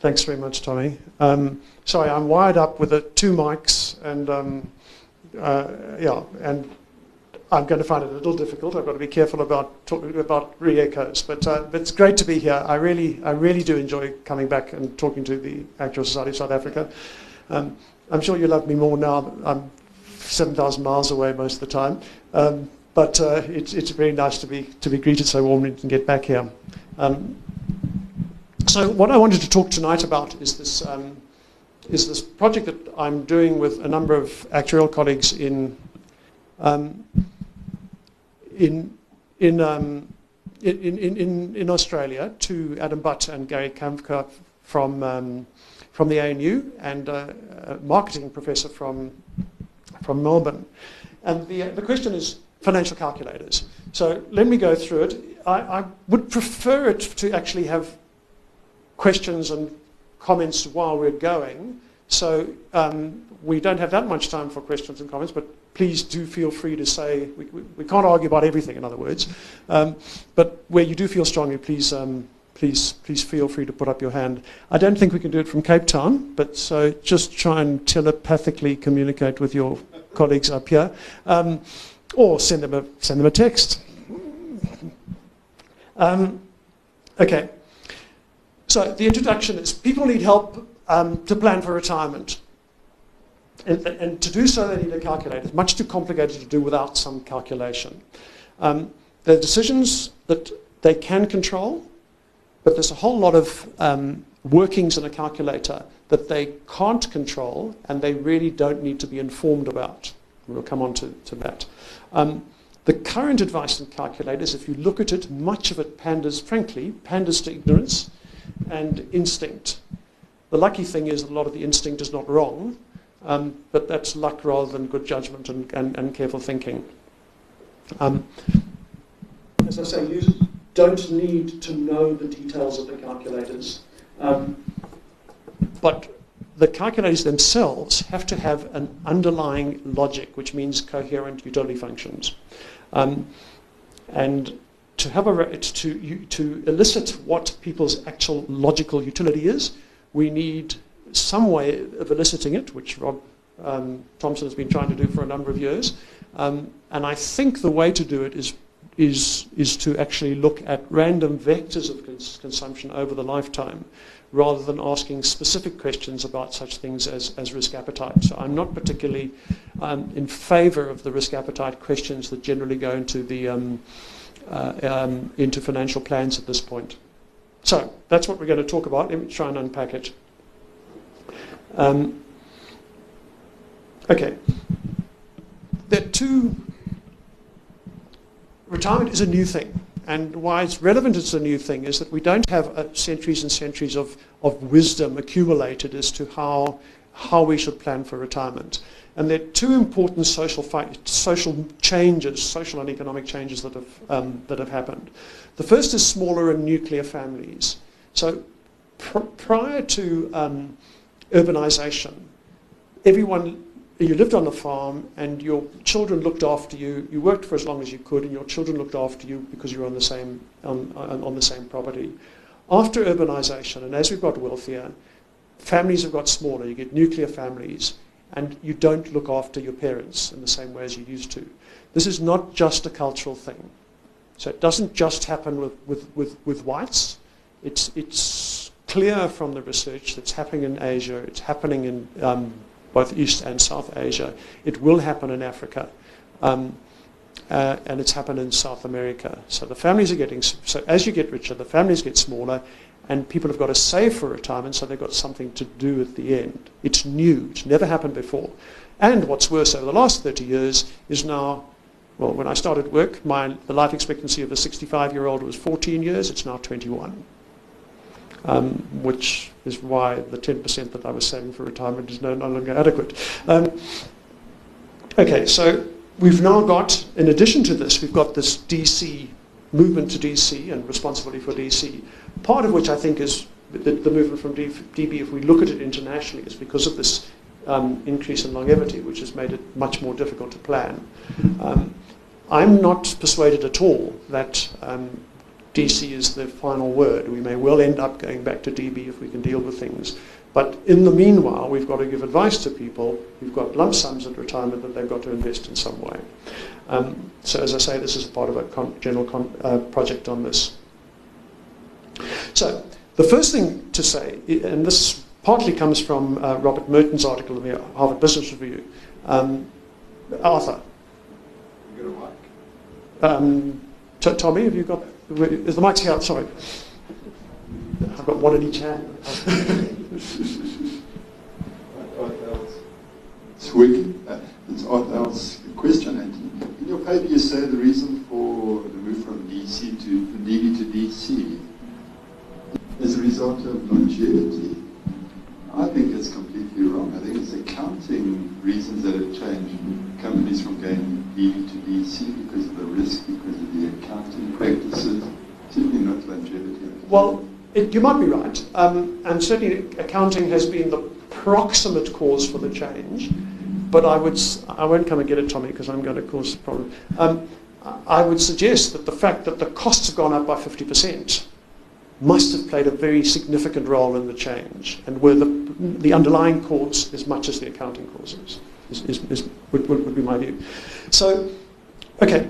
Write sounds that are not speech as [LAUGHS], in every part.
Thanks very much, Tommy. Um, sorry, I'm wired up with the two mics, and um, uh, yeah, and I'm going to find it a little difficult. I've got to be careful about talking about re-echoes, but, uh, but it's great to be here. I really, I really do enjoy coming back and talking to the Actuarial Society of South Africa. Um, I'm sure you love me more now. That I'm 7,000 miles away most of the time, um, but uh, it's, it's very nice to be to be greeted so warmly and get back here. Um, so what I wanted to talk tonight about is this um, is this project that I'm doing with a number of actuarial colleagues in um, in in, um, in, in, in, Australia to Adam Butt and Gary Khemka from um, from the ANU and uh, a marketing professor from from Melbourne. And the the question is financial calculators. So let me go through it. I, I would prefer it to actually have questions and comments while we're going. So um, we don't have that much time for questions and comments, but please do feel free to say, we, we, we can't argue about everything, in other words. Um, but where you do feel strongly, please, um, please, please feel free to put up your hand. I don't think we can do it from Cape Town, but so just try and telepathically communicate with your colleagues up here. Um, or send them a, send them a text. Um, okay. So the introduction is people need help um, to plan for retirement. And, and, to do so, they need a calculator. It's much too complicated to do without some calculation. Um, there are decisions that they can control, but there's a whole lot of um, workings in a calculator that they can't control and they really don't need to be informed about. We'll come on to, to that. Um, the current advice in calculators, if you look at it, much of it panders, frankly, panders to ignorance and instinct. The lucky thing is that a lot of the instinct is not wrong, um, but that's luck rather than good judgment and, and, and careful thinking. Um, as I say, you don't need to know the details of the calculators, um, but the calculators themselves have to have an underlying logic, which means coherent utility functions. Um, and to have a to to elicit what people's actual logical utility is, we need some way of eliciting it, which Rob um, Thompson has been trying to do for a number of years. Um, and I think the way to do it is is is to actually look at random vectors of cons- consumption over the lifetime, rather than asking specific questions about such things as, as risk appetite. So I'm not particularly um, in favor of the risk appetite questions that generally go into the um, uh, um, into financial plans at this point. So that's what we're going to talk about. Let me try and unpack it. Um, okay. There are two. Retirement is a new thing. And why it's relevant as a new thing is that we don't have uh, centuries and centuries of, of wisdom accumulated as to how, how we should plan for retirement. And there are two important social, social changes, social and economic changes that have, um, that have happened. The first is smaller and nuclear families. So pr- prior to um, urbanization, everyone, you lived on the farm and your children looked after you, you worked for as long as you could, and your children looked after you because you were on the same, on, on, on the same property. After urbanization, and as we've got wealthier, families have got smaller. You get nuclear families and you don't look after your parents in the same way as you used to. This is not just a cultural thing. So it doesn't just happen with, with, with, with whites. It's, it's clear from the research that's happening in Asia, it's happening in um, both East and South Asia. It will happen in Africa. Um, uh, and it's happened in South America. So the families are getting, so as you get richer, the families get smaller, and people have got to save for retirement so they've got something to do at the end. It's new, it's never happened before. And what's worse, over the last 30 years is now, well, when I started work, my, the life expectancy of a 65 year old was 14 years, it's now 21. Um, which is why the 10% that I was saving for retirement is no, no longer adequate. Um, okay, so we've now got, in addition to this, we've got this DC movement to DC and responsibility for DC, part of which I think is the, the movement from DB, if we look at it internationally, is because of this um, increase in longevity, which has made it much more difficult to plan. Um, I'm not persuaded at all that um, DC is the final word. We may well end up going back to DB if we can deal with things. But in the meanwhile, we've got to give advice to people who've got lump sums at retirement that they've got to invest in some way. Um, so as I say, this is part of a con- general con- uh, project on this. So the first thing to say, and this partly comes from uh, Robert Merton's article in the Harvard Business Review. Um, Arthur. You got a mic? Um, T- Tommy, have you got? Is the mic here? Sorry, I've got one in each hand. It's working. Uh, it's Art question, Anthony. In your paper, you say the reason for the move from DC to from DB to DC is a result of longevity. I think it's completely wrong. I think it's accounting reasons that have changed companies from going DB to DC because of the risk, because of the accounting practices, certainly not longevity. Well, it, you might be right, um, and certainly accounting has been the proximate cause for the change. But I would, I won't come and get it, Tommy, because I'm going to cause a problem. Um, I would suggest that the fact that the costs have gone up by 50% must have played a very significant role in the change, and were the, the underlying cause as much as the accounting causes, is, is, is, would, would be my view. So, okay,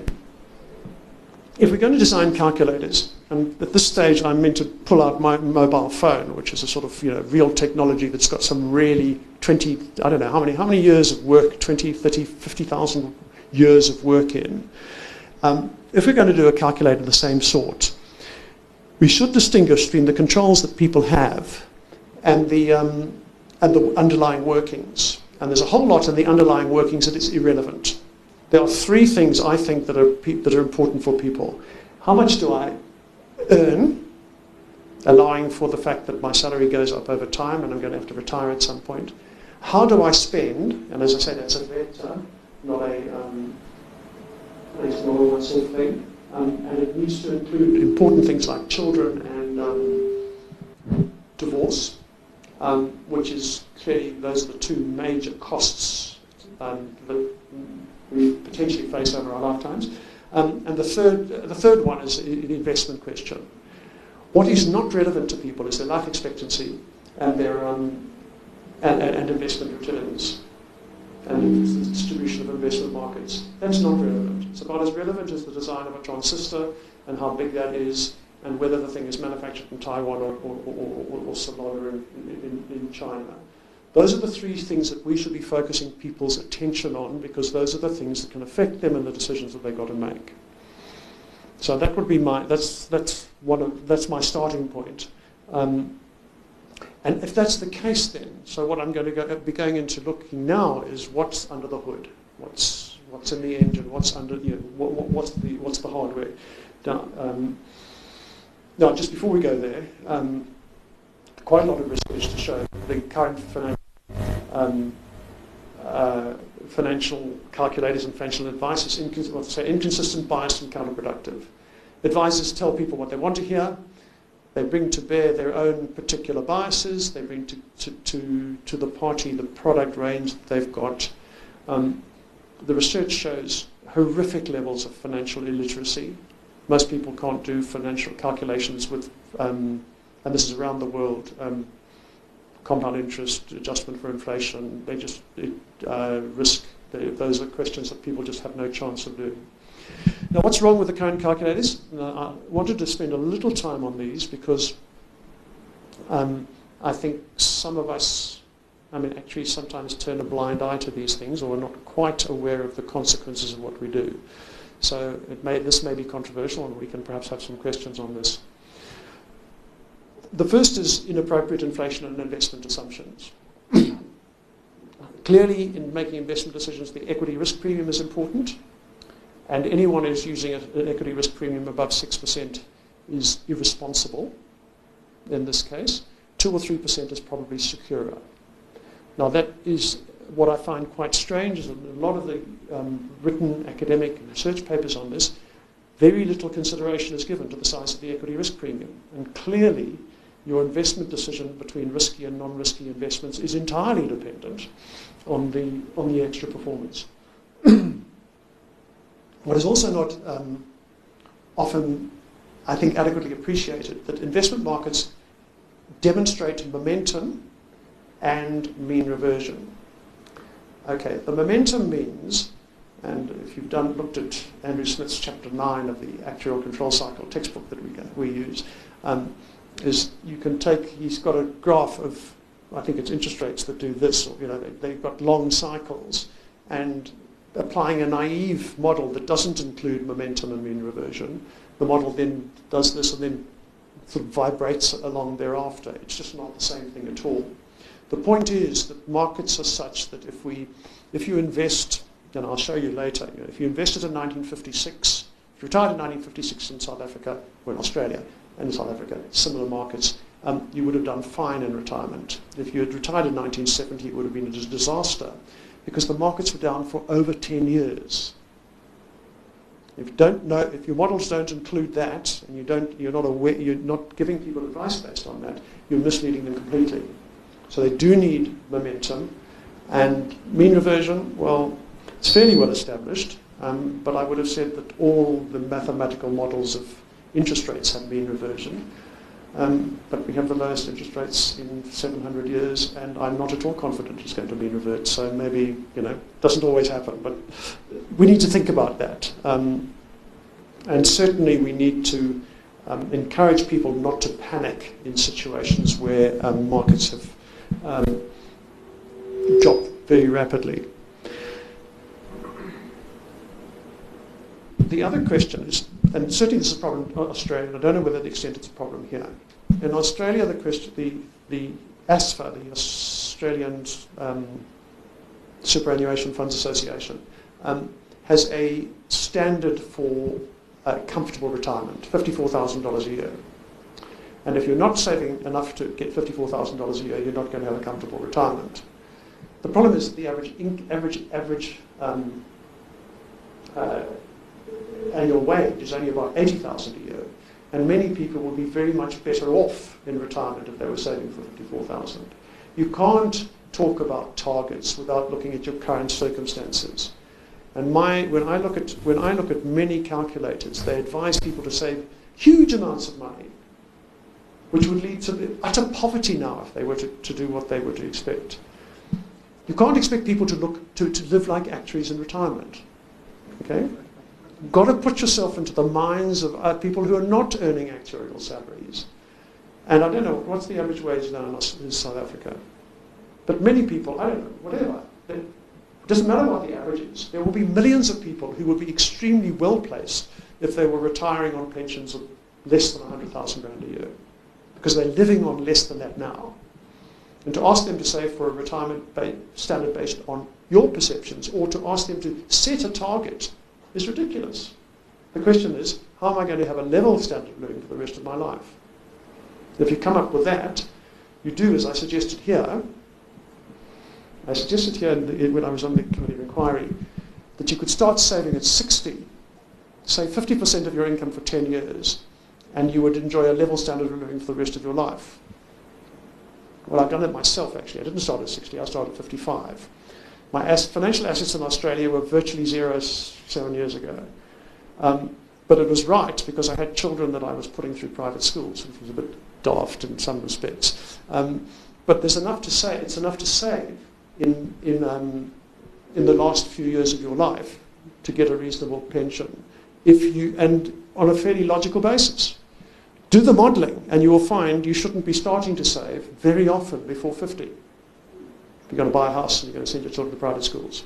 if we're going to design calculators, and at this stage I'm meant to pull out my mobile phone, which is a sort of you know real technology that's got some really 20, I don't know how many, how many years of work, 20, 30, 50,000 years of work in. Um, if we're going to do a calculator of the same sort, we should distinguish between the controls that people have and the, um, and the underlying workings. And there's a whole lot in the underlying workings that is irrelevant. There are three things I think that are, that are important for people. How much do I earn, allowing for the fact that my salary goes up over time and I'm going to have to retire at some point? How do I spend? And as I said, that's a vector, not a, um, a one-off thing. Um, and it needs to include important things like children and um, divorce, um, which is clearly those are the two major costs um, that we potentially face over our lifetimes. Um, and the third, the third one is an investment question. What is not relevant to people is their life expectancy and their um, and, and, investment returns and the distribution of investment markets. That's not relevant. It's about as relevant as the design of a transistor and how big that is and whether the thing is manufactured in Taiwan or, or, or, or, Sonora in, in, in China. Those are the three things that we should be focusing people's attention on because those are the things that can affect them and the decisions that they've got to make. So that would be my, that's, that's, one of, that's my starting point. Um, and if that's the case then, so what I'm going to go, be going into looking now is what's under the hood, what's, what's in the engine, what's under, you know, what, what, what's, the, what's the hardware. Now, um, now, just before we go there, um, quite a lot of research to show the current financial, um, uh, financial calculators and financial advice is incons- well, say inconsistent, biased, and counterproductive. Advisors tell people what they want to hear. They bring to bear their own particular biases. They bring to, to, to, to the party the product range that they've got. Um, the research shows horrific levels of financial illiteracy. Most people can't do financial calculations with, um, and this is around the world, um, compound interest, adjustment for inflation. They just it, uh, risk. They, those are questions that people just have no chance of doing. Now, what's wrong with the current calculators? Now, I wanted to spend a little time on these because um, I think some of us, I mean, actually sometimes turn a blind eye to these things or are not quite aware of the consequences of what we do. So may, this may be controversial and we can perhaps have some questions on this. The first is inappropriate inflation and investment assumptions. [CLEARS THROAT] Clearly, in making investment decisions, the equity risk premium is important. And anyone who's using an equity risk premium above 6% is irresponsible in this case. 2 or 3% is probably secure. Now, that is what I find quite strange is that a lot of the um, written academic research papers on this, very little consideration is given to the size of the equity risk premium. And clearly, your investment decision between risky and non-risky investments is entirely dependent on the, on the extra performance. [CLEARS THROAT] what is also not um, often I think, adequately appreciated that investment markets demonstrate momentum and mean reversion. Okay, the momentum means, and if you've done looked at Andrew Smith's chapter nine of the actuarial control cycle textbook that we we use, um, is you can take. He's got a graph of, I think it's interest rates that do this, or you know, they, they've got long cycles, and applying a naive model that doesn't include momentum and mean reversion, the model then does this and then sort of vibrates along thereafter. It's just not the same thing at all. The point is that markets are such that if we, if you invest, and I'll show you later, you know, if you invested in 1956, if you retired in 1956 in South Africa, or in Australia, and in South Africa, similar markets, um, you would have done fine in retirement. If you had retired in 1970, it would have been a disaster because the markets were down for over 10 years. If don't know, if your models don't include that, and you don't, you're not aware, you're not giving people advice based on that, you're misleading them completely. So they do need momentum, and mean reversion. Well, it's fairly well established, um, but I would have said that all the mathematical models of interest rates have mean reversion. Um, but we have the lowest interest rates in 700 years, and I'm not at all confident it's going to mean revert. So maybe, you know, it doesn't always happen, but we need to think about that. Um, and certainly we need to um, encourage people not to panic in situations where um, markets have um, dropped very rapidly. The other question is, and certainly this is a problem in Australia, and I don't know whether the extent it's a problem here. In Australia, the question, the, the ASFA, the Australian um, Superannuation Funds Association, um, has a standard for a comfortable retirement, $54,000 a year. And if you're not saving enough to get $54,000 a year, you're not going to have a comfortable retirement. The problem is that the average, average, average um, uh, annual wage is only about 80,000 a year. And many people would be very much better off in retirement if they were saving for 54,000. You can't talk about targets without looking at your current circumstances. And my, when, I look at, when I look at many calculators, they advise people to save huge amounts of money, which would lead to utter poverty now if they were to, to do what they were to expect. You can't expect people to, look, to, to live like actuaries in retirement. Okay? Got to put yourself into the minds of uh, people who are not earning actuarial salaries. And I don't know, what's the average wage now in South Africa? But many people, I don't know, whatever. It doesn't matter what the average is. There will be millions of people who would be extremely well placed if they were retiring on pensions of less than 100,000 rand a year, because they're living on less than that now. And to ask them to save for a retirement ba- standard based on your perceptions, or to ask them to set a target, is ridiculous. The question is, how am I going to have a level standard of living for the rest of my life? If you come up with that, you do as I suggested here, I suggested here when I was on the committee of inquiry that you could start saving at 60, say 50% of your income for 10 years, and you would enjoy a level standard of living for the rest of your life. Well, I've done it myself actually. I didn't start at 60, I started at 55. My as- financial assets in Australia were virtually zero seven years ago. Um, but it was right because I had children that I was putting through private schools, which was a bit daft in some respects. Um, but there's enough to say, it's enough to save in, in, um, in the last few years of your life to get a reasonable pension. If you, and on a fairly logical basis. Do the modelling and you will find you shouldn't be starting to save very often before 50. You're going to buy a house and you're going to send your children to private schools.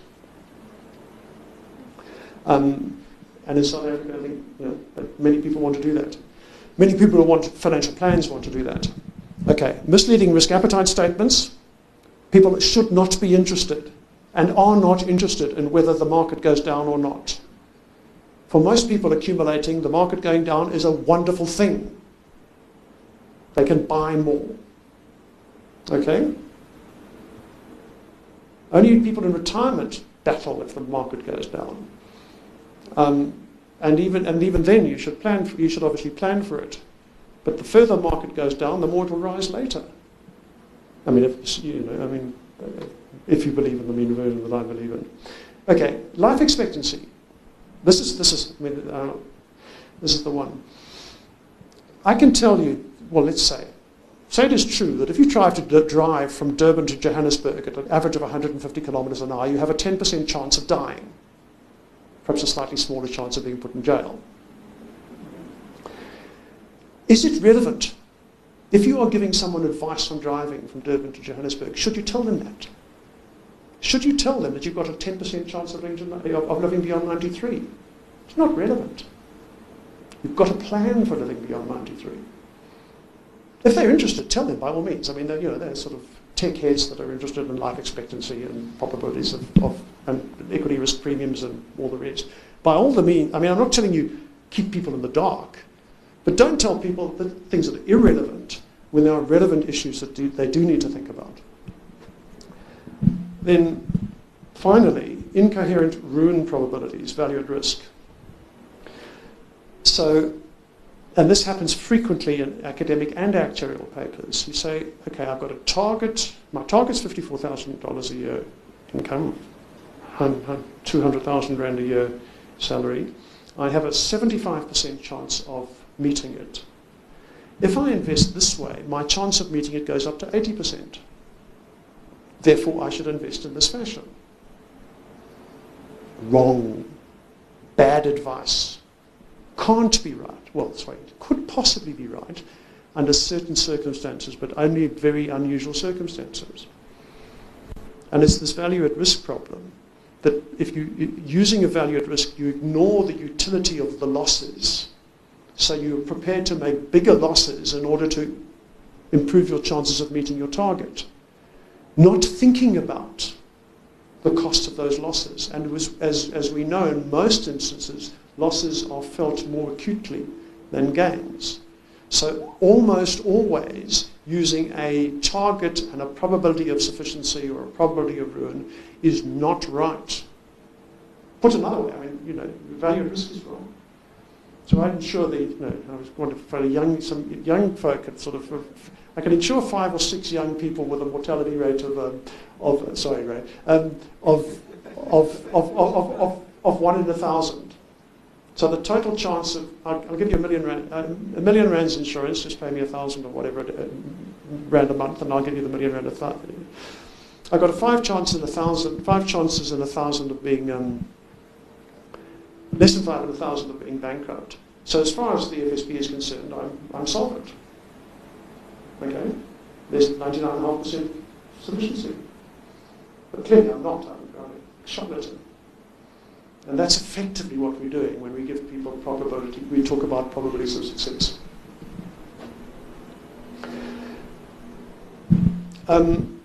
Um, and in South Africa, I think you know, many people want to do that. Many people who want financial plans want to do that. Okay, misleading risk appetite statements. People should not be interested and are not interested in whether the market goes down or not. For most people accumulating, the market going down is a wonderful thing. They can buy more. Okay? Only people in retirement battle if the market goes down. Um, and even and even then, you should plan. For, you should obviously plan for it. But the further market goes down, the more it will rise later. I mean, if you know, I mean, if you believe in the mean reversion that I believe in. Okay, life expectancy. This is this is I mean, uh, this is the one. I can tell you, well, let's say, say it is true that if you try to drive from Durban to Johannesburg at an average of 150 kilometers an hour, you have a 10% chance of dying, perhaps a slightly smaller chance of being put in jail. Is it relevant? If you are giving someone advice on driving from Durban to Johannesburg, should you tell them that? Should you tell them that you've got a 10% chance of living beyond 93? It's not relevant. You've got a plan for living beyond 93. If they're interested, tell them by all means. I mean, you know, they're sort of tech heads that are interested in life expectancy and probabilities of, of and equity risk premiums and all the rest. By all the means, I mean, I'm not telling you keep people in the dark, but don't tell people that things that are irrelevant when there are relevant issues that do, they do need to think about. Then, finally, incoherent ruin probabilities, value at risk. So, and this happens frequently in academic and actuarial papers. You say, okay, I've got a target, my target's $54,000 a year income, 200,000 Rand a year salary. I have a 75% chance of meeting it. If I invest this way, my chance of meeting it goes up to 80%. Therefore, I should invest in this fashion. Wrong. Bad advice. Can't be right. Well, sorry, it could possibly be right under certain circumstances, but only very unusual circumstances. And it's this value at risk problem that if you using a value at risk, you ignore the utility of the losses so you're prepared to make bigger losses in order to improve your chances of meeting your target. Not thinking about the cost of those losses. And was, as, as we know, in most instances, losses are felt more acutely than gains. So almost always using a target and a probability of sufficiency or a probability of ruin is not right. Put another way, I mean, you know, value at risk is wrong. So I insure the, you know, I was going to find young, some young folk at sort of, I can insure five or six young people with a mortality rate of, um, of sorry, Ray, um, of, of, of, of, of, of one in a thousand. So the total chance of, I'll, I'll give you a million rand, uh, a million rands insurance, just pay me a thousand or whatever, uh, rand a month, and I'll give you the million rand a thousand. I've got a five chance in a thousand, five chances in a thousand of being um, less than 500,000 of being bankrupt. So as far as the FSB is concerned, I'm, I'm solvent. Okay? There's 99.5% sufficiency. But clearly I'm not. I'm, I'm a charlatan. And that's effectively what we're doing when we give people probability. We talk about probabilities of success. Um,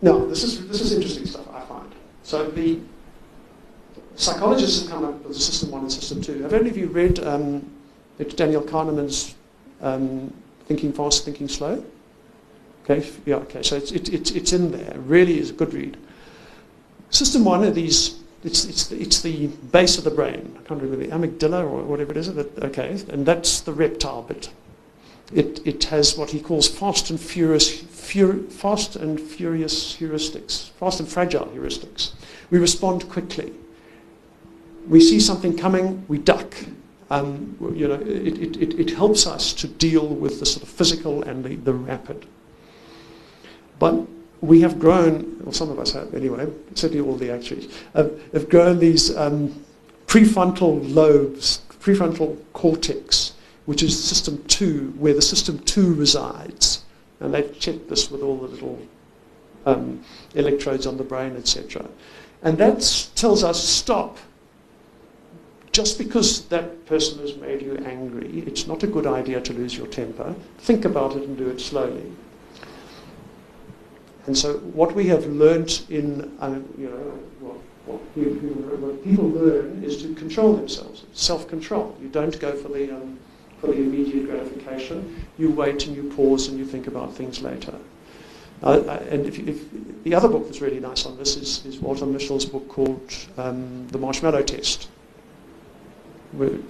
now, this is, this is interesting stuff, I find. So the psychologists have come up with system one and system two. Have any of you read um, Daniel Kahneman's um, Thinking Fast, Thinking Slow? Okay, yeah, okay, so it's, it, it, it's in there. Really is a good read. System one are these, it's, it's, the, it's the base of the brain. I can't remember the amygdala or whatever it is. okay, and that's the reptile bit. It, it has what he calls fast and furious, fur, fast and furious heuristics, fast and fragile heuristics. We respond quickly we see something coming, we duck. Um, you know, it, it, it helps us to deal with the sort of physical and the, the rapid. But we have grown, or some of us have anyway, certainly all the actuaries, have grown these um, prefrontal lobes, prefrontal cortex, which is system two, where the system two resides. And they've checked this with all the little um, electrodes on the brain, etc. And that tells us stop just because that person has made you angry, it's not a good idea to lose your temper. Think about it and do it slowly. And so what we have learnt in, uh, you know, what, what, what, people learn is to control themselves, self-control. You don't go for the, um, for the immediate gratification. You wait and you pause and you think about things later. Uh, uh and if, if, the other book that's really nice on this is, is Walter Mischel's book called um, The Marshmallow Test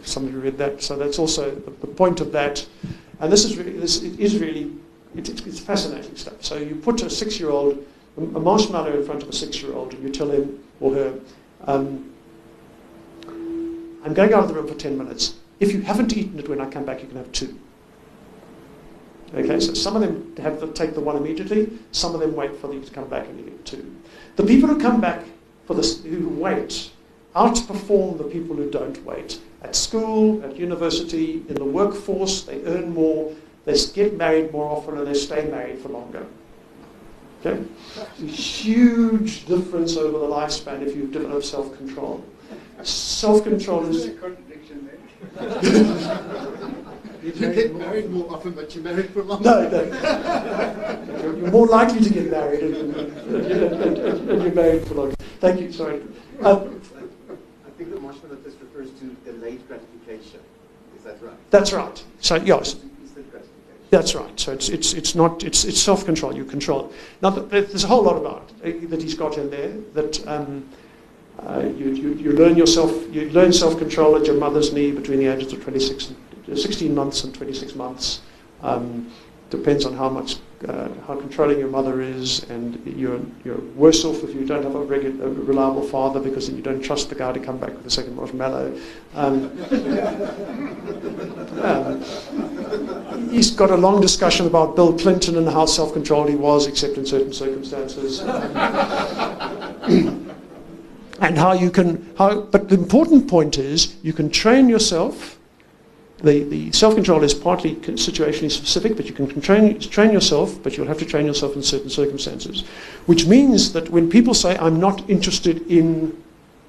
somebody read that. So that's also the, the point of that. And this is really, this is really, it, it, it's fascinating stuff. So you put a six-year-old, a marshmallow in front of a six-year-old, and you tell him or her, um, I'm going out of the room for 10 minutes. If you haven't eaten it when I come back, you can have two. Okay, so some of them have take the one immediately, some of them wait for you to come back and you get two. The people who come back for this, who wait outperform the people who don't wait. At school, at university, in the workforce, they earn more, they get married more often, and they stay married for longer. Okay? A huge difference over the lifespan if you develop self-control. Self-control is... A contradiction there. [LAUGHS] You get married more often, but you're married for longer. No, no. You're more likely to get married and, and, and, and you're married for longer. Thank you, sorry. Um, I think the marshmallow test refers to delayed gratification. Is that right? that's right. So, yes, Instant gratification. That's right. So it's, it's, it's not, it's, it's self-control, you control. Now, there's a whole lot about it that he's got in there that um, uh, you, you, you learn yourself, you learn self-control at your mother's knee between the ages of 26 and 16 months and 26 months. Um, depends on how much, uh, how controlling your mother is, and you're, you're worse off if you don't have a, regular, a reliable father because then you don't trust the guy to come back with a second marshmallow. Um, [LAUGHS] um, he's got a long discussion about Bill Clinton and how self-controlled he was, except in certain circumstances. [CLEARS THROAT] and how you can, how, but the important point is you can train yourself the, the self-control is partly situationally specific, but you can train, train yourself, but you'll have to train yourself in certain circumstances. Which means that when people say, I'm not interested in,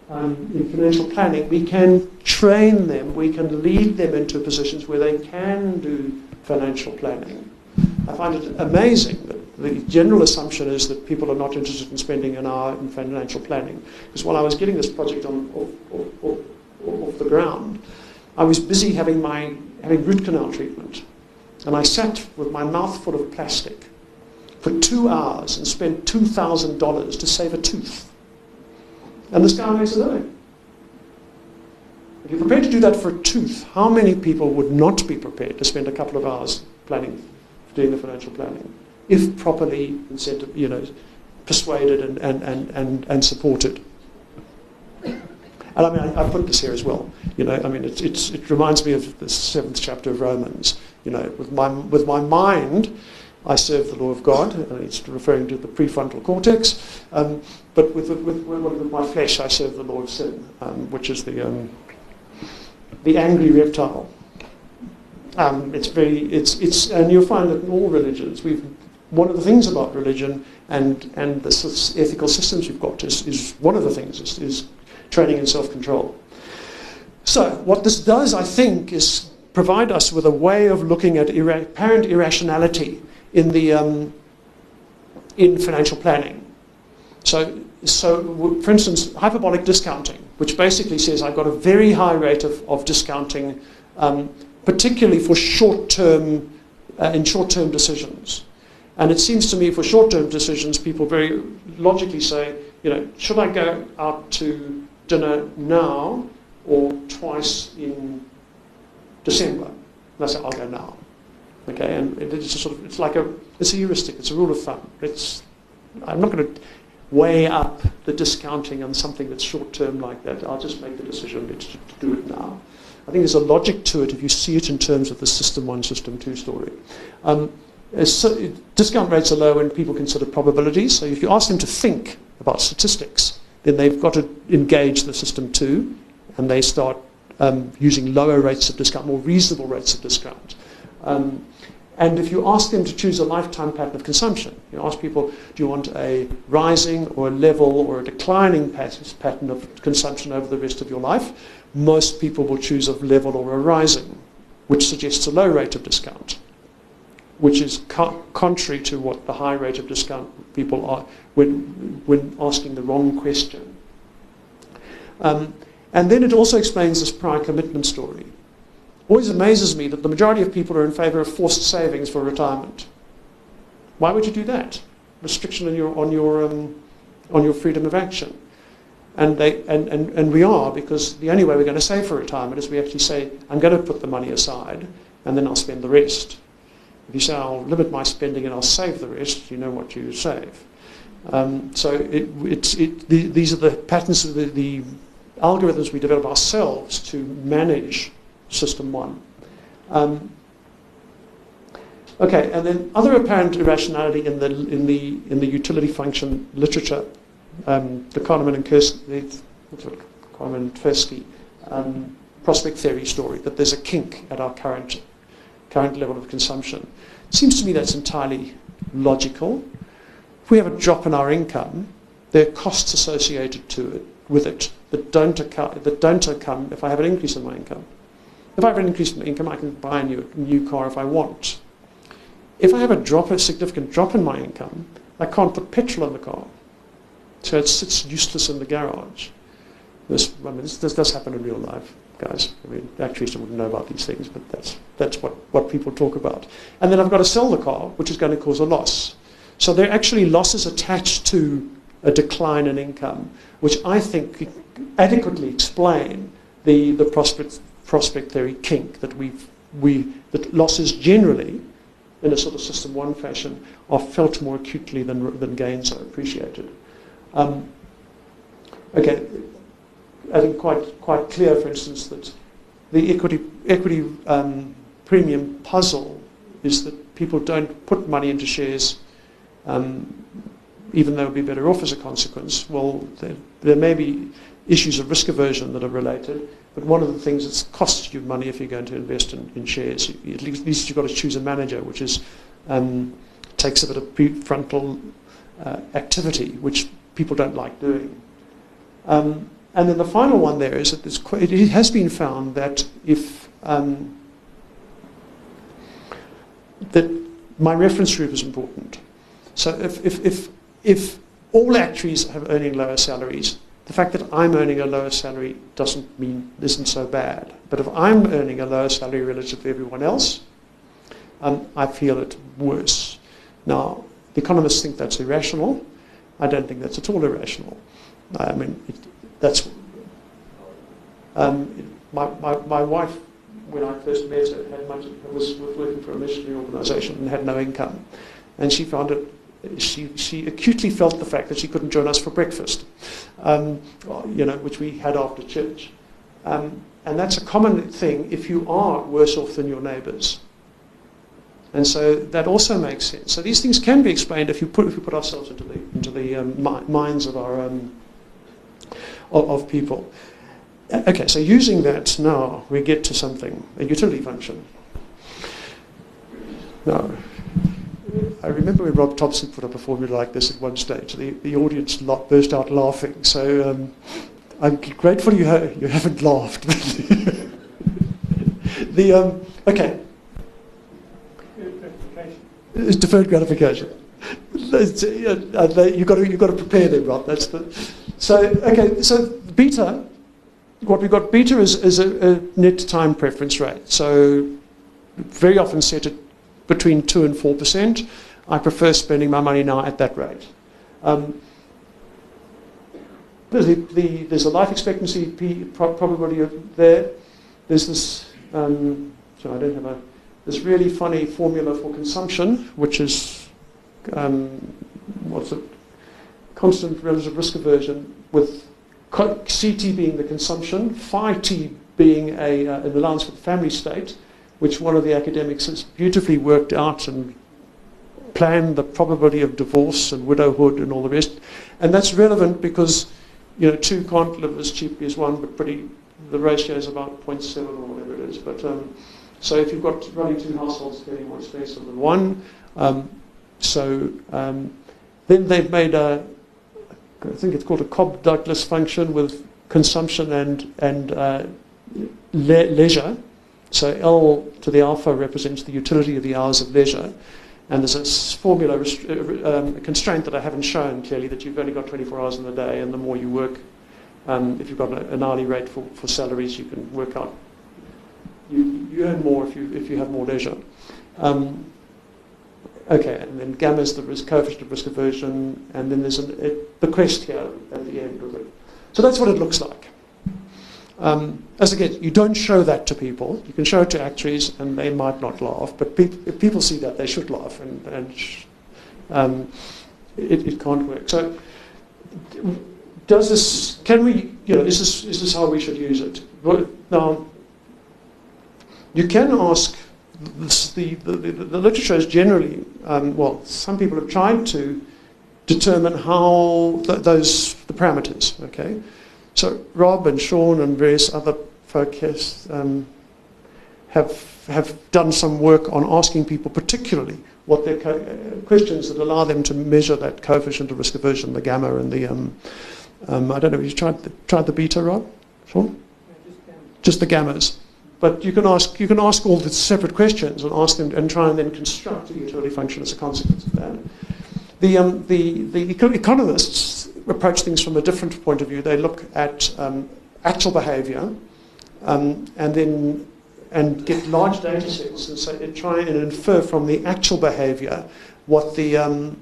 um, in financial planning, we can train them, we can lead them into positions where they can do financial planning. I find it amazing that the general assumption is that people are not interested in spending an hour in financial planning. Because while I was getting this project on, off, off, off, off the ground, I was busy having my having root canal treatment, and I sat with my mouth full of plastic for two hours and spent two thousand dollars to save a tooth. And this guy makes a living. If you're prepared to do that for a tooth, how many people would not be prepared to spend a couple of hours planning, doing the financial planning, if properly incentive, you know, persuaded and, and, and, and, and supported? And I mean, I, I, put this here as well. You know, I mean, it, it's, it reminds me of the seventh chapter of Romans. You know, with my, with my mind, I serve the law of God, and it's referring to the prefrontal cortex. Um, but with, with, with, with, my flesh, I serve the law of sin, um, which is the, um, the angry reptile. Um, it's very, it's, it's, and you'll find that in all religions, we've, one of the things about religion and, and the ethical systems we've got is, is one of the things is, is training in self-control. So what this does, I think, is provide us with a way of looking at ira- apparent irrationality in the um, in financial planning. So, so for instance, hyperbolic discounting, which basically says I've got a very high rate of, of discounting, um, particularly for short-term uh, in short-term decisions. And it seems to me for short-term decisions, people very logically say, you know, should I go out to dinner now or twice in December. And I say, I'll go now. Okay, and it's a sort of, it's like a, it's a heuristic, it's a rule of thumb. It's, I'm not going to weigh up the discounting on something that's short term like that. I'll just make the decision to, to do it now. I think there's a logic to it if you see it in terms of the system one, system two story. Um, so discount rates are low and people consider probabilities. So if you ask them to think about statistics, then they've got to engage the system two, and they start um, using lower rates of discount, more reasonable rates of discount. Um, and if you ask them to choose a lifetime pattern of consumption, you ask people, do you want a rising or a level or a declining pattern of consumption over the rest of your life? Most people will choose a level or a rising, which suggests a low rate of discount which is co- contrary to what the high rate of discount people are when, when asking the wrong question. Um, and then it also explains this prior commitment story. Always amazes me that the majority of people are in favour of forced savings for retirement. Why would you do that? Restriction on your, on your, um, on your freedom of action. And, they, and, and, and we are, because the only way we're going to save for retirement is we actually say, I'm going to put the money aside, and then I'll spend the rest. If you say, I'll limit my spending and I'll save the rest, you know what you save. Um, so it, it, the, these are the patterns, the, the algorithms we develop ourselves to manage system one. Um, Okay, and then other apparent irrationality in the in the in the utility function literature, um, the Kahneman and Kursky, Kahneman and Tversky, um, prospect theory story that there's a kink at our current current level of consumption. It seems to me that's entirely logical. If we have a drop in our income, there are costs associated to it with it that don't occur, that don't occur if I have an increase in my income. If I have an increase in my income, I can buy a new, new car if I want. If I have a drop, a significant drop in my income, I can't put petrol in the car. So it sits useless in the garage. This, I mean, this, this does happen in real life, guys. I mean, actuaries wouldn't know about these things, but that's, that's what, what people talk about. And then I've got to sell the car, which is going to cause a loss. So there are actually losses attached to a decline in income, which I think adequately explain the, the prospect, prospect theory kink that we've, we, that losses generally in a sort of system one fashion are felt more acutely than, than gains are appreciated. Um, okay, I think quite, quite clear, for instance, that the equity, equity um, premium puzzle is that people don't put money into shares um, even though they'll be better off as a consequence. Well, there, there may be issues of risk aversion that are related, but one of the things that costs you money if you're going to invest in, in shares, at least, at least, you've got to choose a manager, which is um, takes a bit of prefrontal uh, activity, which people don't like doing. Um, and then the final one there is that it has been found that if um, that my reference group is important. So if, if, if, if all actuaries have earning lower salaries, the fact that I'm earning a lower salary doesn't mean isn't so bad. But if I'm earning a lower salary relative to everyone else, um, I feel it worse. Now, the economists think that's irrational. I don't think that's at all irrational. I mean, it, that's um, my, my, my wife, when I first met her, had much, was working for a missionary organisation and had no income, and she found it she, she acutely felt the fact that she couldn't join us for breakfast, um, you know, which we had after church. Um, and that's a common thing if you are worse off than your neighbours. And so that also makes sense. So these things can be explained if you put, if you put ourselves into the, into the um, minds of our um, of, of people. Okay, so using that now we get to something, a utility function. Now, I remember when Rob Thompson put up a formula like this at one stage, the, the audience burst out laughing. So um, I'm grateful you, ha- you haven't laughed. [LAUGHS] the, um, okay. It's deferred gratification. You've got to, you've got to prepare them, Rob. That's the, so, okay, so beta, what we've got beta is, is a, a net time preference rate. So very often set at between 2 and 4%. I prefer spending my money now at that rate. Um, there's, the, the, there's a life expectancy P, probability there. There's this, um, so I don't have a, this really funny formula for consumption, which is, um, what's it, constant relative risk aversion with CT being the consumption, phi t being a, uh, an allowance for the family state, which one of the academics has beautifully worked out and planned the probability of divorce and widowhood and all the rest. And that's relevant because, you know, two can't live as cheaply as one, but pretty, the ratio is about 0.7 or whatever it is. But um, so if you've got running two households, getting more expensive than one. Um, so um, then they've made a, I think it's called a Cobb-Douglas function with consumption and, and uh, le- leisure. So L to the alpha represents the utility of the hours of leisure. And there's a formula, uh, um, a constraint that I haven't shown clearly that you've only got 24 hours in the day, and the more you work, um, if you've got an hourly rate for, for salaries, you can work out. You, you earn more if you, if you have more leisure. Um, okay, and then gamma is the risk, coefficient of risk aversion, and then there's an, it, the quest here at the end of it. So that's what it looks like. Um, as again, you don't show that to people. You can show it to actuaries, and they might not laugh. But pe- if people see that, they should laugh, and, and um, it, it, can't work. So, does this? Can we? You know, is this is this how we should use it? Well, now, you can ask the, the, the, the literature is generally, um, well, some people have tried to determine how th- those the parameters. Okay, so Rob and Sean and various other folk has, um, have have done some work on asking people, particularly what their co- uh, questions that allow them to measure that coefficient of risk aversion, the gamma and the um, um, I don't know. Have you tried the, tried the beta, Rob? Sean? Just the gammas. But you can ask you can ask all the separate questions and ask them and try and then construct a utility function as a consequence of that. The um, the the eco- economists approach things from a different point of view. They look at um, actual behaviour um, and then and get large data sets and so try and infer from the actual behaviour what the um,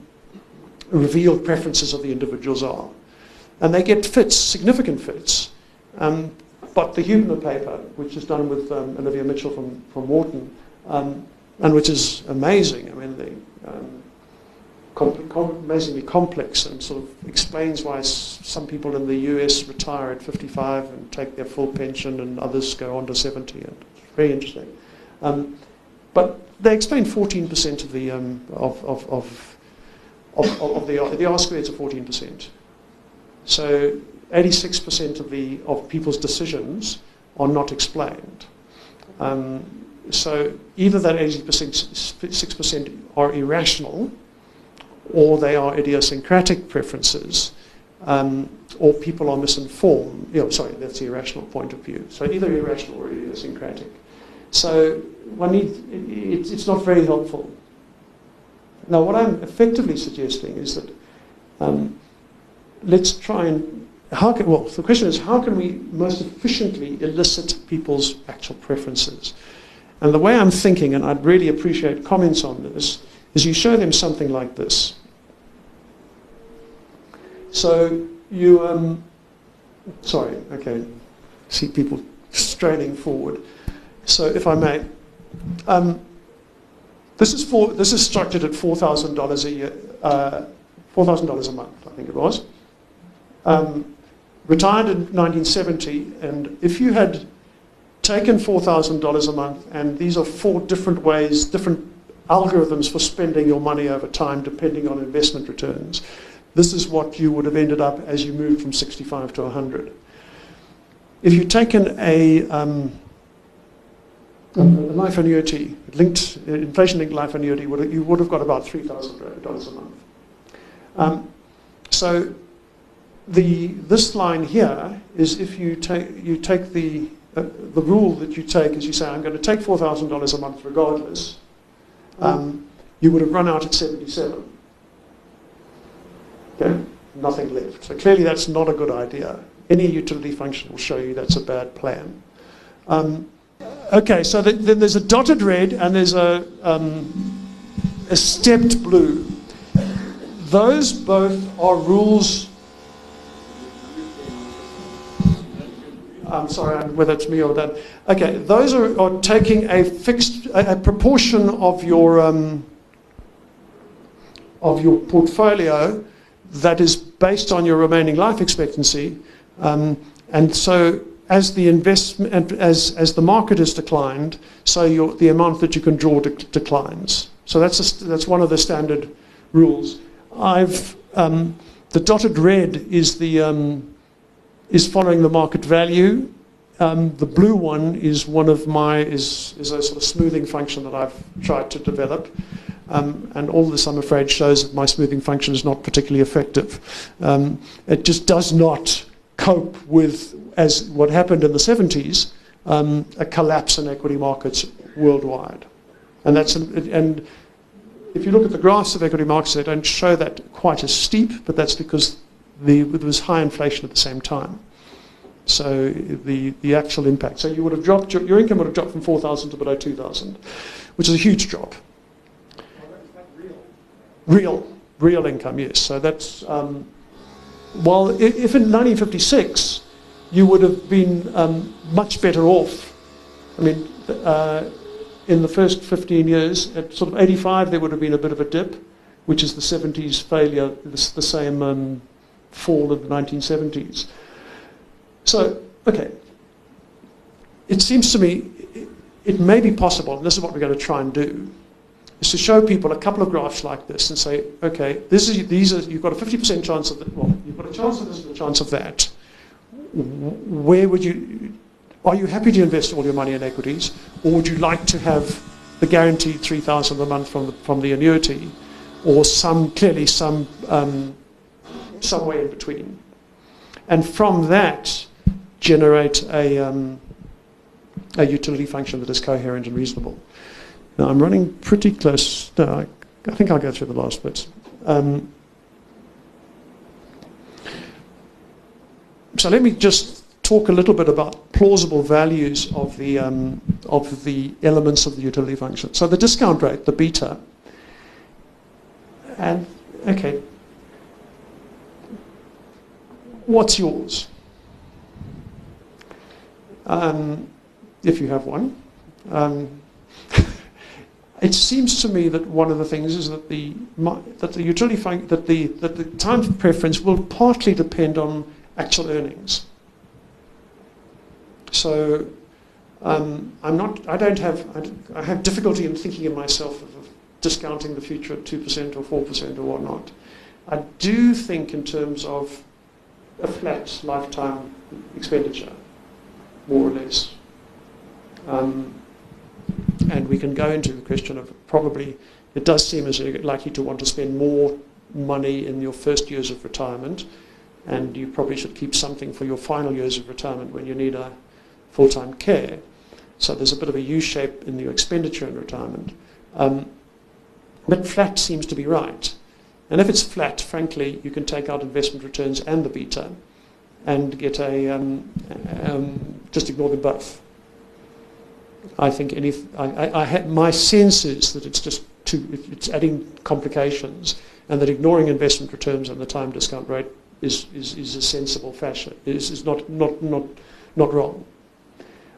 revealed preferences of the individuals are. And they get fits, significant fits. Um, but the Huebner paper, which is done with um, Olivia Mitchell from, from Wharton, um, and which is amazing, I mean, the, um, com- com- amazingly complex and sort of explains why some people in the US retire at 55 and take their full pension and others go on to 70. And it's very interesting. Um, but they explain 14% of the, um, of, of, of, of, of the, the R squareds are 14%. So 86% of, the, of people's decisions are not explained. Um, so either that 86% are irrational, or they are idiosyncratic preferences, um, or people are misinformed. You know, sorry, that's the irrational point of view. So either irrational or idiosyncratic. So one needs, it, it's not very helpful. Now, what I'm effectively suggesting is that um, let's try and how can, well, the question is how can we most efficiently elicit people's actual preferences? And the way I'm thinking, and I'd really appreciate comments on this, is you show them something like this. So you, um, sorry, okay, see people straining forward. So if I may, um, this is for this is structured at four thousand dollars a year, uh, four thousand dollars a month, I think it was. Um, retired in 1970, and if you had taken $4,000 a month, and these are four different ways, different algorithms for spending your money over time depending on investment returns, this is what you would have ended up as you moved from 65 to 100. If you'd taken a, um, a life annuity, linked, inflation-linked life annuity, you would have got about $3,000 a month. Um, so the, this line here is if you take, you take the, uh, the rule that you take is you say, I'm going to take $4,000 a month regardless, um, you would have run out at 77. Okay? Nothing left. So clearly that's not a good idea. Any utility function will show you that's a bad plan. Um, okay, so the, then there's a dotted red and there's a, um, a stepped blue. Those both are rules I'm sorry whether it's me or that. Okay, those are, are taking a fixed a, a proportion of your um, of your portfolio that is based on your remaining life expectancy, um, and so as the investment as as the market has declined, so your, the amount that you can draw de- declines. So that's a, that's one of the standard rules. I've um, the dotted red is the um, is following the market value. Um, the blue one is one of my is is a sort of smoothing function that I've tried to develop, um, and all this I'm afraid shows that my smoothing function is not particularly effective. Um, it just does not cope with as what happened in the 70s, um, a collapse in equity markets worldwide, and that's and. If you look at the graphs of equity markets, they don't show that quite as steep, but that's because the, there was high inflation at the same time. So the, the actual impact. So you would have dropped, your, your income would have dropped from 4,000 to below 2,000, which is a huge drop. Real, real income, yes. So that's, um, well, if in 1956 you would have been um, much better off, I mean, uh, in the first 15 years, at sort of 85 there would have been a bit of a dip, which is the 70s failure, the, the same um, fall of the 1970s. So, okay, it seems to me it may be possible, and this is what we're going to try and do, is to show people a couple of graphs like this and say, okay, this is, these are, you've got a 50% chance of that, well, you've got a chance of this and a chance of that. Where would you, are you happy to invest all your money in equities, or would you like to have the guaranteed 3,000 a month from the, from the annuity, or some, clearly some, um, somewhere in between? And from that, generate a, um, a utility function that is coherent and reasonable. Now I'm running pretty close. No, I, I think I'll go through the last bits. Um, so let me just talk a little bit about plausible values of the um, of the elements of the utility function. So the discount rate, the beta, and okay, what's yours? Um, if you have one. Um, [LAUGHS] it seems to me that one of the things is that the that the utility that the that the time preference will partly depend on actual earnings. So um, I'm not. I don't have. I, have difficulty in thinking of myself of, of discounting the future at two percent or four percent or whatnot. I do think in terms of a flat lifetime expenditure, more or less. Um, and we can go into the question of probably it does seem as you're likely to want to spend more money in your first years of retirement, and you probably should keep something for your final years of retirement when you need a full-time care. So there's a bit of a U-shape in your expenditure in retirement. Um, but flat seems to be right. And if it's flat, frankly, you can take out investment returns and the beta and get a, um, um, just ignore them both. I think any, I, I, I had, my sense is that it's just too, it's adding complications and that ignoring investment returns and the time discount rate is, is, is a sensible fashion, is, is not, not, not, not wrong.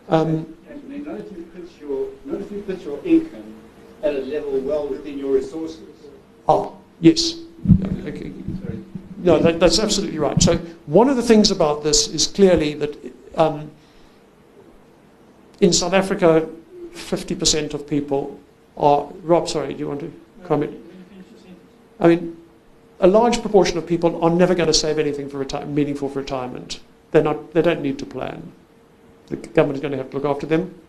Um, Anthony, not if, you put your, not if you put your income at a level well within your resources. Oh, yes. Okay. No, that, that's absolutely right. So one of the things about this is clearly that um, in South Africa, 50% of people are. Rob, sorry, do you want to comment? I mean, a large proportion of people are never going to save anything for reti- meaningful for retirement. They're not, they don't need to plan. The government is going to have to look after them.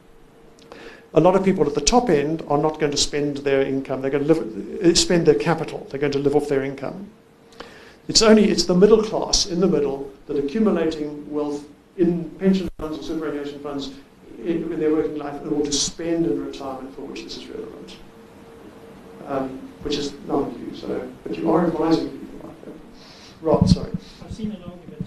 A lot of people at the top end are not going to spend their income. They're going to live, spend their capital. They're going to live off their income. It's only it's the middle class in the middle that accumulating wealth in pension funds or superannuation funds in, in, their working life in order to spend in retirement for which this is relevant, um, which is not you. So, but you are advising people like that. Rob, sorry. I've seen an argument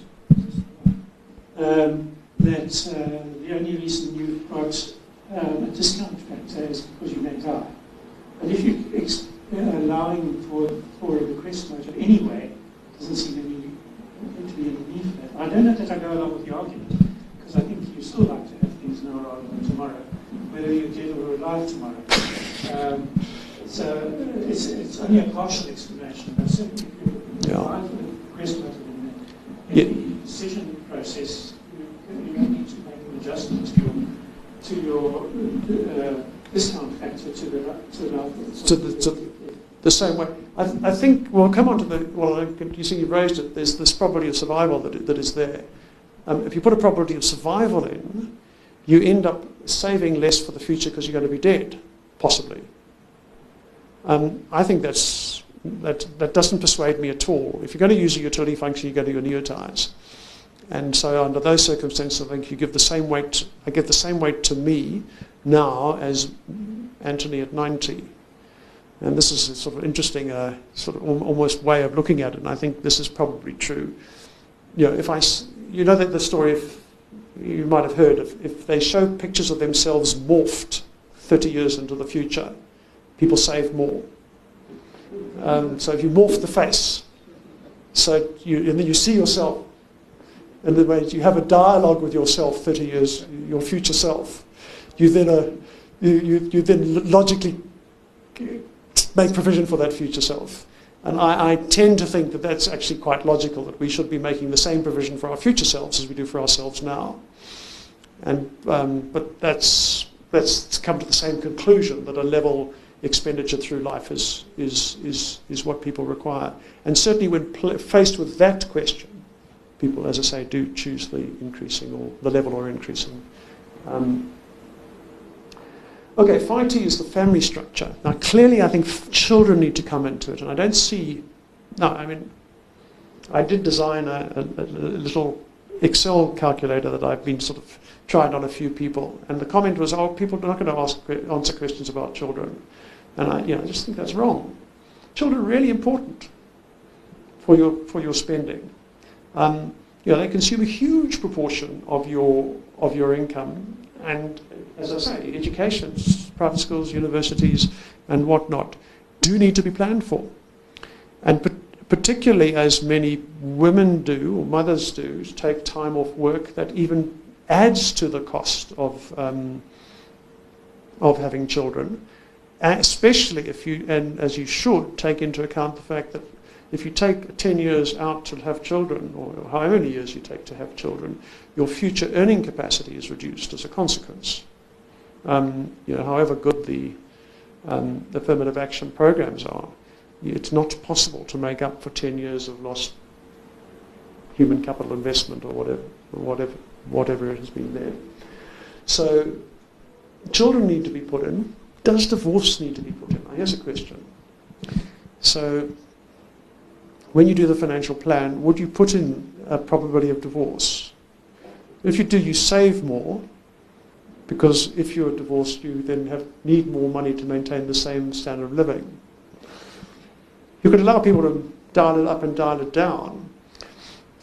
um, that uh, the only reason you've got um, a discount factor is because you may die. But if you're ex- uh, allowing for, for a bequest motive anyway, doesn't seem to be, to be any need for that. I don't know that I go along with the argument, because I think you still like to have things now rather than tomorrow, whether you're dead or alive tomorrow. Um, so it's, it's only a partial explanation, but certainly if you yeah. bequest in the, in the decision process, you, you need to make an adjustment to your to your uh, discount factor to the to the, to the, to the same way. I, th- I think we'll come on to the well. You see, you've raised it. There's this probability of survival that that is there. Um, if you put a probability of survival in, you end up saving less for the future because you're going to be dead, possibly. Um, I think that's that that doesn't persuade me at all. If you're going to use a utility function, you're going to annuitize. And so under those circumstances, I think you give the same weight, I give the same weight to me now as Anthony at 90. And this is a sort of interesting, uh, sort of almost way of looking at it. And I think this is probably true. You know, if I, you know that the story, if you might have heard, if, if they show pictures of themselves morphed 30 years into the future, people save more. Um, so if you morph the face, so you, and then you see yourself in the way you have a dialogue with yourself 30 years, your future self. You then, you, you, you then logically make provision for that future self. And I, I, tend to think that that's actually quite logical, that we should be making the same provision for our future selves as we do for ourselves now. And, um, but that's, that's come to the same conclusion that a level expenditure through life is, is, is, is what people require. And certainly when pl- faced with that question, people, as I say, do choose the increasing or the level or increasing. Um, okay, 5T is the family structure. Now, clearly, I think children need to come into it, and I don't see. No, I mean, I did design a, a, a little Excel calculator that I've been sort of tried on a few people, and the comment was, "Oh, people are not going to ask answer questions about children," and I, you know, I just think that's wrong. Children are really important for your for your spending. Um, you know, they consume a huge proportion of your of your income, and as I say, education, private schools, universities, and whatnot, do need to be planned for, and particularly as many women do or mothers do, take time off work that even adds to the cost of um, of having children, especially if you and as you should take into account the fact that if you take 10 years out to have children, or however many years you take to have children, your future earning capacity is reduced as a consequence. Um, you know, however good the um, affirmative action programs are, it's not possible to make up for 10 years of lost human capital investment or whatever, whatever, whatever it has been there. So children need to be put in. Does divorce need to be put in? Here's a question. So when you do the financial plan, would you put in a probability of divorce? If you do, you save more because if you're divorced, you then have, need more money to maintain the same standard of living. You could allow people to dial it up and dial it down.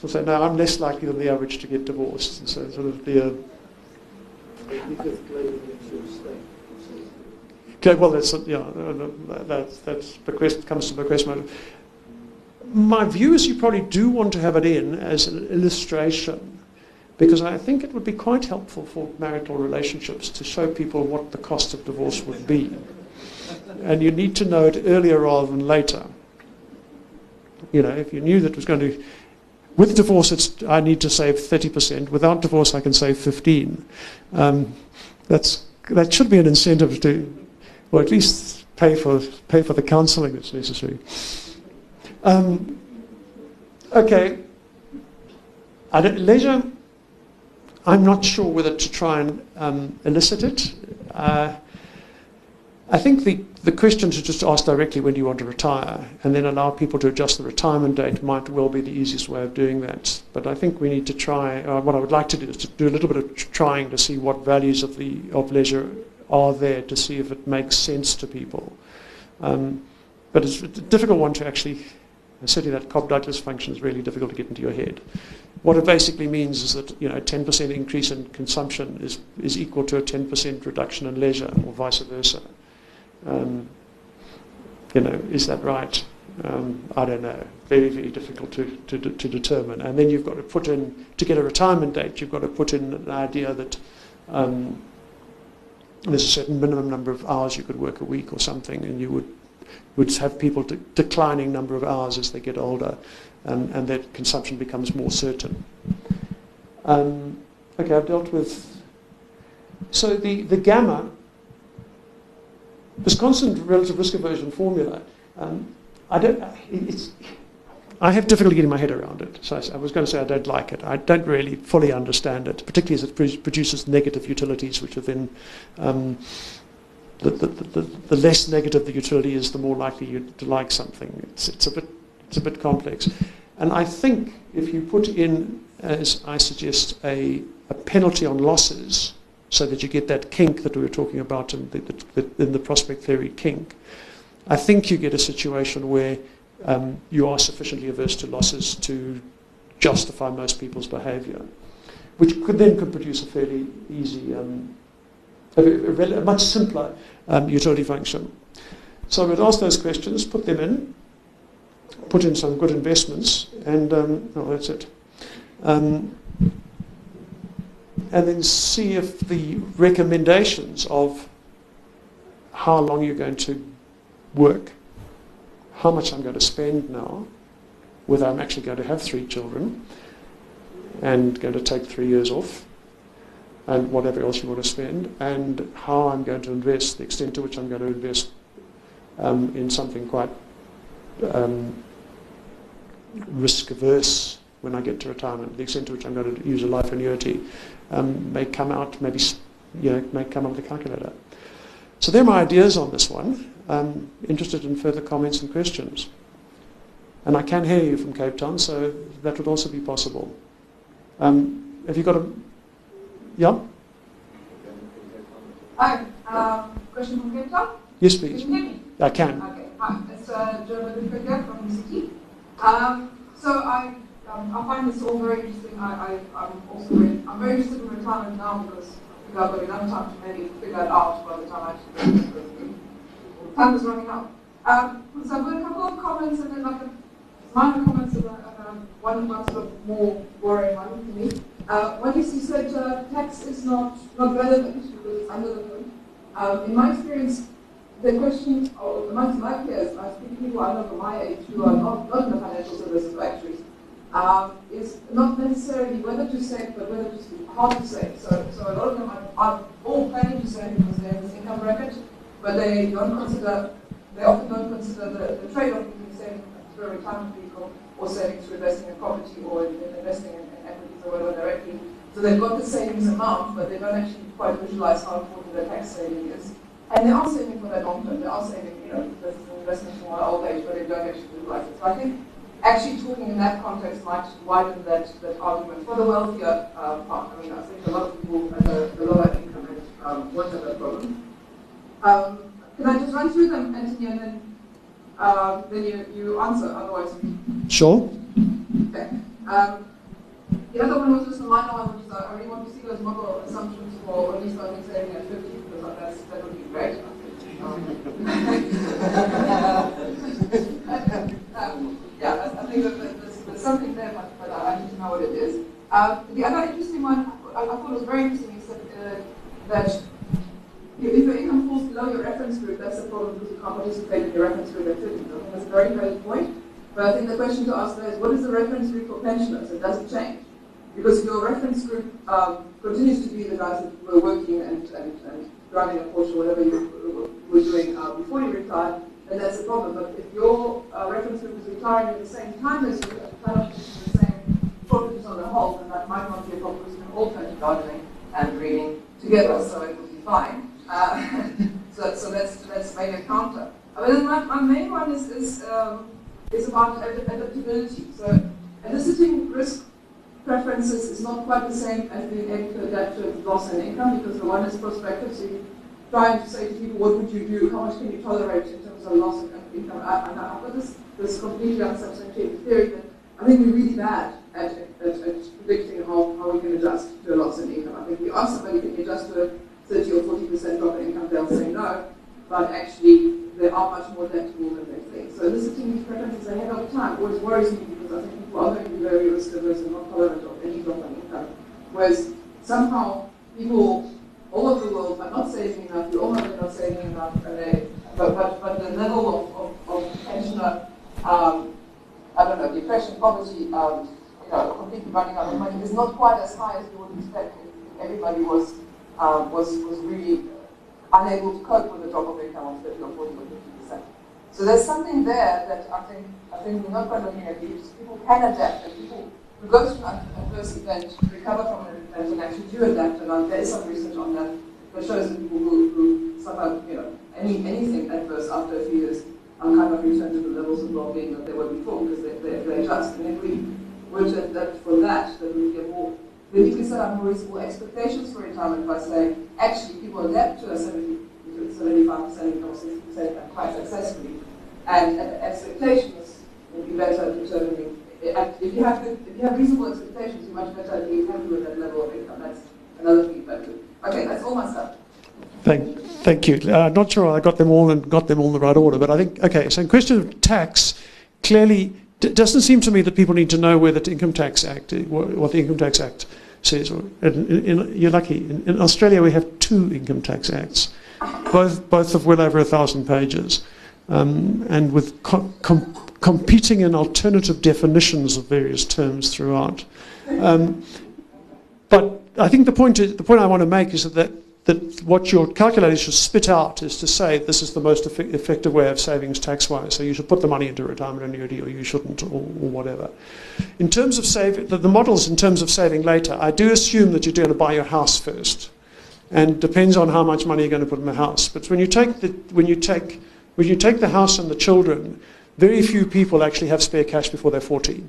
So say, no, I'm less likely than the average to get divorced. And so sort of the... Uh, okay, well, that's, yeah, that, that's bequest, comes to the motive my view is you probably do want to have it in as an illustration because I think it would be quite helpful for marital relationships to show people what the cost of divorce would be. And you need to know it earlier rather than later. You know, if you knew that it was going to, with divorce, I need to save 30%. Without divorce, I can save 15. Um, that's, that should be an incentive to, or at least pay for, pay for the counseling that's necessary. Um, okay. leisure, I'm not sure whether to try and um, elicit it. Uh, I think the, the question to just ask directly when do you want to retire and then allow people to adjust the retirement date might well be the easiest way of doing that. But I think we need to try, uh, what I would like to do is to do a little bit of trying to see what values of, the, of leisure are there to see if it makes sense to people. Um, but it's a difficult one to actually and certainly that Cobb-Douglas function is really difficult to get into your head. What it basically means is that you know, a 10% increase in consumption is, is equal to a 10% reduction in leisure, or vice versa. Um, you know, is that right? Um, I don't know. Very, very difficult to, to, to determine. And then you've got to put in, to get a retirement date, you've got to put in an idea that um, there's a certain minimum number of hours you could work a week or something, and you would would have people de- declining number of hours as they get older, and, and that consumption becomes more certain. Um, okay, I've dealt with. So the, the gamma, this constant relative risk aversion formula, um, I don't. It's, I have difficulty getting my head around it. So I, was going to say I don't like it. I don't really fully understand it, particularly as it produces negative utilities, which are then um, the, the, the, less negative the utility is, the more likely you to like something. It's, it's, a bit, it's a bit complex. And I think if you put in, as I suggest, a, a penalty on losses, so that you get that kink that we were talking about in the, the, in the prospect theory kink, I think you get a situation where um, you are sufficiently averse to losses to justify most people's behavior, which could then could produce a fairly easy um, a, a much simpler um, utility function. So I would ask those questions, put them in, put in some good investments, and um, that's it. Um, and then see if the recommendations of how long you're going to work, how much I'm going to spend now, whether I'm actually going to have three children and going to take three years off, and whatever else you want to spend, and how I'm going to invest, the extent to which I'm going to invest um, in something quite um, risk averse when I get to retirement, the extent to which I'm going to use a life annuity um, may come out, maybe you know, may come up with a calculator. So there are my ideas on this one. I'm interested in further comments and questions. And I can hear you from Cape Town, so that would also be possible. Um, have you got a... Yeah? Hi, um, question from Cape Town? Yes, Can please. you hear me? I can. Okay, hi, it's uh, Joe from UCT. Um, so I, um, I find this all very interesting. I, I, I'm also very, I'm very interested in retirement now because I think I've got enough time to maybe figure it out by the time I actually Time is running out. Um, so I've got a couple of comments and then like a minor comments and, one, one sort of more boring one for me. Uh, when you said uh, tax is not, not relevant because it's under the hood, um, in my experience, the question or amongst my peers, I speak to people I from my age who are not, not in the financial services or um, is not necessarily whether to save, but whether to save, how to save. So, so a lot of them are, are all planning to save because they have this income bracket, but they don't consider, they often don't consider the, the trade-off between saving through a retirement vehicle or saving through investing in property or in, in investing in, whatever directly. So they've got the savings amount, but they don't actually quite visualize how important the tax saving is. And they are saving for that long term. They are saving, you know, this is an investment for my old age, but they don't actually realize it. So I think actually talking in that context might widen that, that argument for the wealthier uh, part. I mean, I think a lot of people at the, the lower income end um, won't have that problem. Um, can I just run through them, Anthony, and then, uh, then you, you answer, otherwise. Sure. Okay. Um, the other one was just a minor one, which is I really want to see those model assumptions for at least I think saving at 50, because that's, that would be great. um, [LAUGHS] yeah, I, think that there's, there's something there, but, but I need to know what it is. Uh, the other interesting one, I, I thought was very interesting, is that, uh, that if your income falls below your reference group, that's a problem because you can't participate in your reference group activities. I think that's a very valid point. But I think the question to ask there is, what is the reference group for pensioners? It doesn't change. Because your reference group um, continues to be the guys that were working and, and, and driving a Porsche or whatever you were doing uh, before you retired, then that's a problem. But if your uh, reference group is retiring at the same time as you, kind of the same properties on the whole, then that might not be a problem because you can all turn to gardening and reading together, so it will be fine. Uh, [LAUGHS] so, so let's, let's make a counter. But then my, my main one is, is, um, is about adaptability. So eliciting risk preferences is not quite the same as being able to adapt to loss and income because the one is prospective, so you trying to say to people, what would you do? How much can you tolerate in terms of loss of income? And I've got this, this completely unsubstantiated theory that I think we're really bad at, at, at predicting how, how we can adjust to a loss in income. I think we ask somebody, can you adjust to a 30 or 40% drop in income? They'll say no, but actually they are much more adaptable than they think. So eliciting these preferences ahead of time always worries me because I think people are going to be very risk averse and not tolerant of any drop in income. Whereas somehow people all over the world are not saving enough, we all know they're not saving enough, and they, but, but, but the level of, of, of pensioner, um, I don't know, depression, poverty, um, you know, completely running out of money is not quite as high as you would expect if everybody was, um, was, was really unable to cope with a drop of income of 30 or 40 or 50 percent. So there's something there that I think I think we're not quite looking at. People can adapt, and people who go through an adverse event recover from an event and actually do adapt. And there is some research on that that shows that people who, who suffer, you know, any anything adverse after a few years are kind of return to the levels of well-being that they were before because they, they, they adjust. And if we were adapt for that, then we get more then you can set up reasonable expectations for retirement by saying, actually, people adapt to a 70, 75% income, 60% quite successfully. And, expectations will be better at determining. If you have if you have reasonable expectations, you're much better at being happy with that level of income. That's another feedback. Okay, that's all my stuff. Thank, thank you. Uh, not sure I got them all and got them all in the right order, but I think okay. So in question of tax, clearly it doesn't seem to me that people need to know where the Income Tax Act, what the Income Tax Act says. In, in, you're lucky. In, in, Australia, we have two Income Tax Acts, both both of well over a thousand pages, um, and with com, com, competing and alternative definitions of various terms throughout. Um, but I think the point, is, the point I want to make is that, that, that what your calculator should spit out is to say this is the most effe- effective way of savings tax-wise. So you should put the money into retirement annuity or you shouldn't or, or whatever. In terms of saving, the, the models in terms of saving later, I do assume that you're going to buy your house first. And depends on how much money you're going to put in the house. But when you take the, when you take, when you take the house and the children, very few people actually have spare cash before they're 40.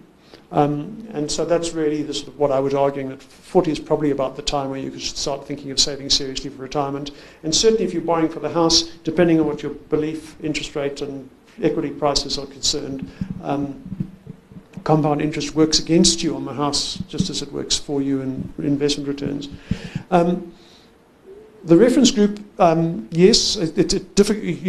Um, and so that's really the sort of what I was arguing that 40 is probably about the time where you should start thinking of saving seriously for retirement. And certainly if you're buying for the house, depending on what your belief, interest rate, and equity prices are concerned, um, compound interest works against you on the house just as it works for you in investment returns. Um, the reference group, um, yes, it, it, it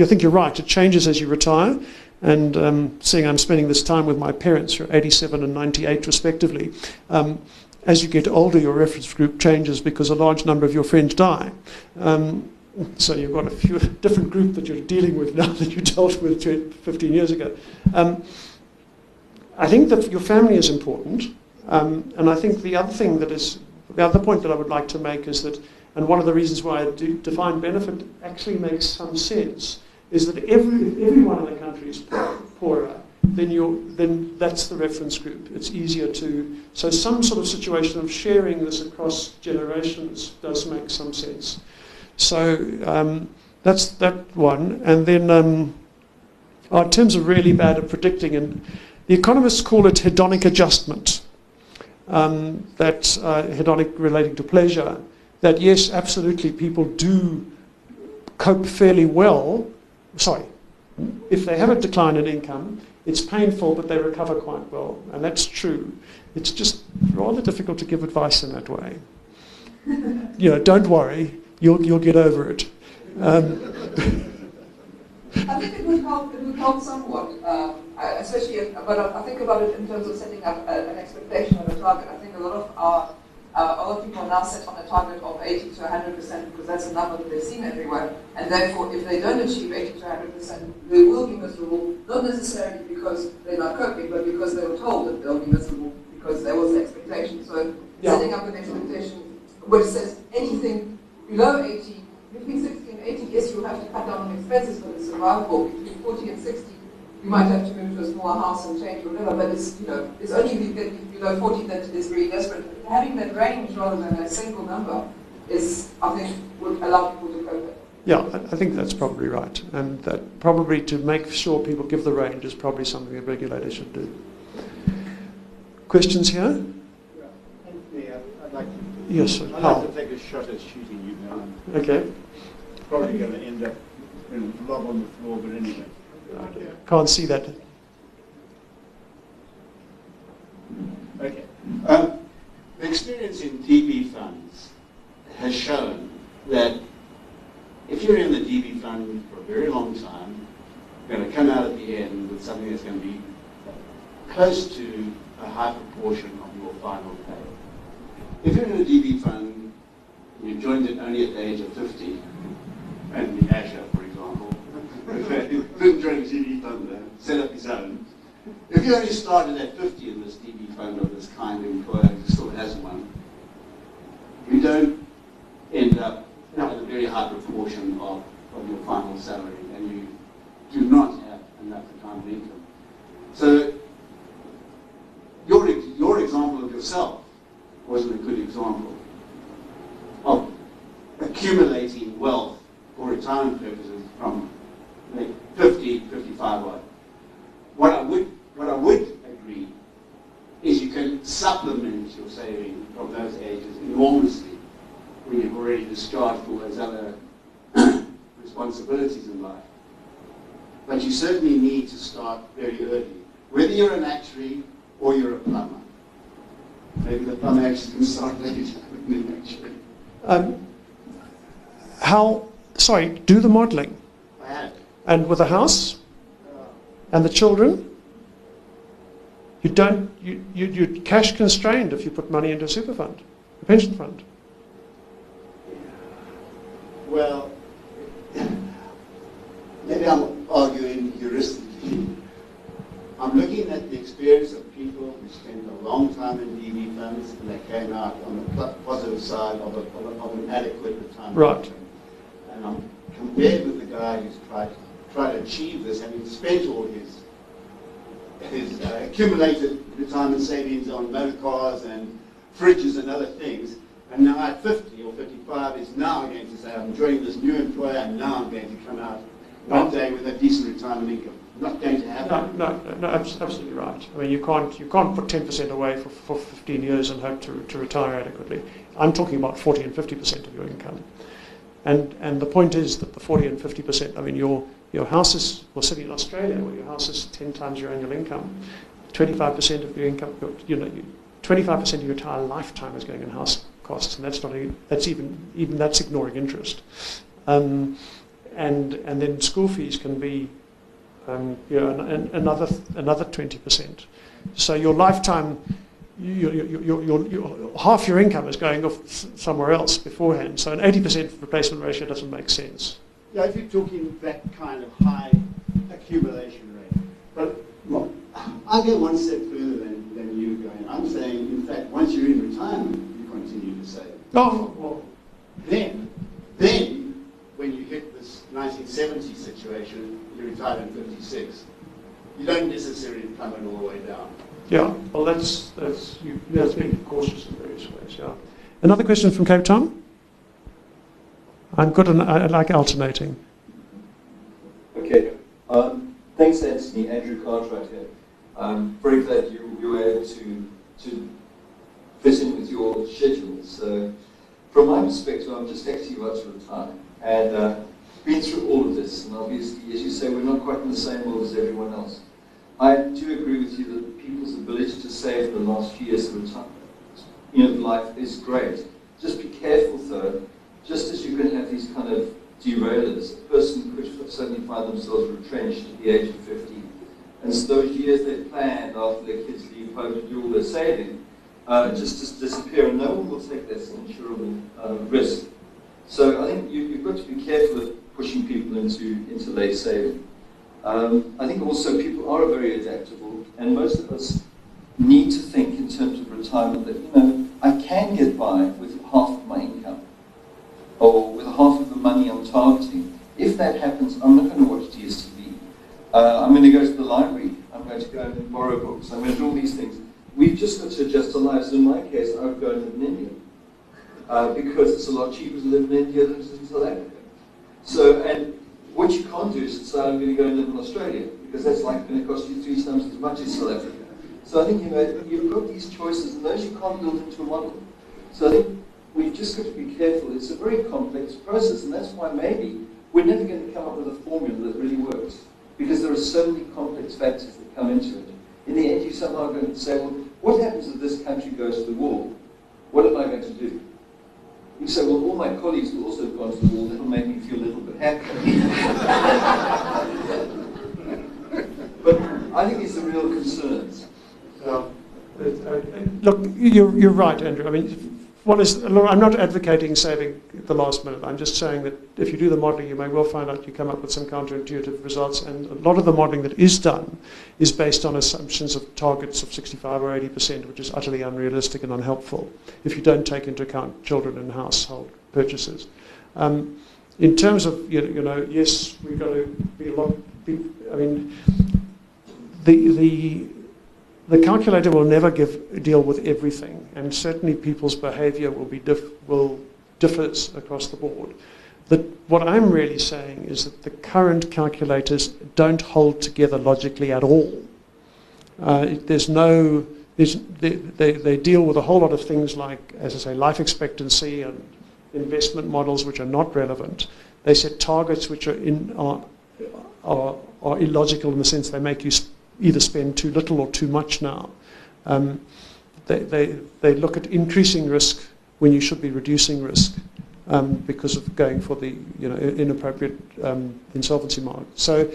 think you're right. It changes as you retire. And um, seeing I'm spending this time with my parents, who are 87 and 98 respectively, um, as you get older, your reference group changes because a large number of your friends die. Um, so you've got a few [LAUGHS] different group that you're dealing with now [LAUGHS] that you dealt with 15 years ago. Um, I think that your family is important. Um, and I think the other thing that is, the other point that I would like to make is that and one of the reasons why I do defined benefit actually makes some sense is that every, everyone in the country is poorer, then, you're, then that's the reference group. It's easier to. So, some sort of situation of sharing this across generations does make some sense. So, um, that's that one. And then, um, oh, in terms are really bad at predicting, and the economists call it hedonic adjustment. Um, that uh, hedonic relating to pleasure that yes, absolutely, people do cope fairly well. Sorry, if they have a decline in income, it's painful, but they recover quite well, and that's true. It's just rather difficult to give advice in that way. [LAUGHS] you know, don't worry, you'll you'll get over it. Um, I think it would help. It would help somewhat, um, especially. But I think about it in terms of setting up a, an expectation of a target. I think a lot of our uh, a lot of people now set on a target of 80 to 100% because that's a number that they've seen everywhere. And therefore, if they don't achieve 80 to 100%, they will be miserable, not necessarily because they're not coping, but because they were told that they'll be miserable because there was an expectation. So yeah. setting up an expectation which says anything below 80, between 60 and 80, yes, you have to cut down on expenses, but it's survivable. Between 40 and 60, you might have to move to a smaller house and change whatever, but it's, you know, it's only if you get below 40 that it is really desperate. Having that range rather than a single number is, I think, would allow people to cope. It. Yeah, I think that's probably right. And that probably to make sure people give the range is probably something a regulator should do. Questions here? Anthony, I'd like to, yes, sir. I'd like to take a shot at shooting you down. Okay. Probably going to end up in a blob on the floor, but anyway. Can't see that. Okay. Um, the experience in DB funds has shown that if you're in the DB fund for a very long time, you're going to come out at the end with something that's going to be close to a high proportion of your final pay. If you're in a DB fund, you joined it only at the age of 50, and the Asher, for didn't join DB fund there, set up his own, if you only started at 50 in this DB fund of this kind employer who still has one, you don't end up at a very high proportion of, of your final salary and you do not have enough retirement income. So your, your example of yourself wasn't a good example of accumulating wealth for retirement purposes from like 50, 55 odd. What I would what I would agree is you can supplement your saving from those ages enormously when you've already discharged all those other [COUGHS] responsibilities in life. But you certainly need to start very early, whether you're an actuary or you're a plumber. Maybe the plumber actually can start [LAUGHS] later than the actuary. Um, how, sorry, do the modelling. I have. And with a house? And the children? You don't, you, you, you're cash constrained if you put money into a super fund, a pension fund. Well, maybe I'm arguing heuristically. I'm looking at the experience of people who spent a long time in DB funds and they came out on the positive side of, a, of, a, of an adequate retirement. Right. And I'm compared with the guy who's tried, tried to achieve this, having spent all his, his uh, accumulated retirement savings on motor cars and fridges and other things, and now at 50 or 55 is now going to say, I'm joining this new employer and now I'm going to come out one day with a decent retirement income. Not going to happen. No, no, no, abs- absolutely right. I mean, you can't, you can't put 10% away for, for 15 years and hope to, to retire adequately. I'm talking about 40 and 50% of your income. And, and the point is that the 40 and 50%, I mean, your, your house is, well, sitting in Australia, where your house is 10 times your annual income, 25% of your income, your- you know, you, 25% of your entire lifetime is going in house costs, and that's not, a, that's even, even that's ignoring interest. Um, and, and then school fees can be um, you know, an, an, another another 20%. So your lifetime, you, you, you, you, you, half your income is going off somewhere else beforehand. So an 80% replacement ratio doesn't make sense. Yeah, if you're talking that kind of high accumulation rate. But look, I go one step further than, than you going. I'm saying, in fact, once you're in retirement, you continue to save. Oh, well, Then, then, when you hit this 1970 situation, you retire at 56. You don't necessarily plummet all the way down. yeah. Well, that's that's you, that's being cautious in various ways. Yeah. Another question from Cape Town. I'm good and I, like alternating. Okay. Um, thanks, Anthony. Andrew Cartwright here. I'm very glad you, you were able to, to fit in with your schedule. So, from my perspective, I'm just actually about to retire. And uh, been through all of this. And obviously, as you say, we're not quite in the same world as everyone else. I do agree with you that people's ability to save the last few years of retirement, you know, life is great. Just be careful, though. Just as you can have these kind of derailers, a person could suddenly find themselves retrenched at the age of 50. And so those years they planned after their kids leave home to do all their saving uh, just dis- disappear, and no one will take that insurable uh, risk. So I think you, you've got to be careful of pushing people into, into late saving. Um, I think also people are very adaptable, and most of us need to think in terms of retirement that, you know, I can get by with half of my income or with half of the money I'm targeting. If that happens, I'm not going to watch DSTV. Uh, I'm going to go to the library. I'm going to go and borrow books. I'm going to do all these things. We've just got to adjust our lives. In my case, I would go and live in India uh, because it's a lot cheaper to live in India than it is in South Africa. So, and what you can't do is decide I'm going to go and live in Australia because that's like going to cost you three times as much as South Africa. So I think you know you've got these choices, and those you can't build into a model. So I think we've just got to be careful. It's a very complex process, and that's why maybe we're never going to come up with a formula that really works because there are so many complex factors that come into it. In the end, you somehow are going to say, well, what happens if this country goes to the wall? What am I going to do? You say, well, all my colleagues will also have gone to the wall. That'll make me feel a little bit happier. [LAUGHS] but I think these are real concerns. Uh, Look, you're, you're right, Andrew. I mean, one is, I'm not advocating saving the last minute. I'm just saying that if you do the modelling, you may well find out you come up with some counterintuitive results. And a lot of the modelling that is done is based on assumptions of targets of 65 or 80%, which is utterly unrealistic and unhelpful if you don't take into account children and household purchases. Um, in terms of, you know, yes, we've got to be a lot, I mean, the, the, the calculator will never give, deal with everything, and certainly people's behaviour will be diff, will across the board. That what I'm really saying is that the current calculators don't hold together logically at all. Uh, there's no, there's, they, they, they deal with a whole lot of things like, as I say, life expectancy and investment models which are not relevant. They set targets which are, in, are, are, are illogical in the sense they make you either spend too little or too much now. Um, they, they, they look at increasing risk when you should be reducing risk um, because of going for the you know, inappropriate um, insolvency mark. So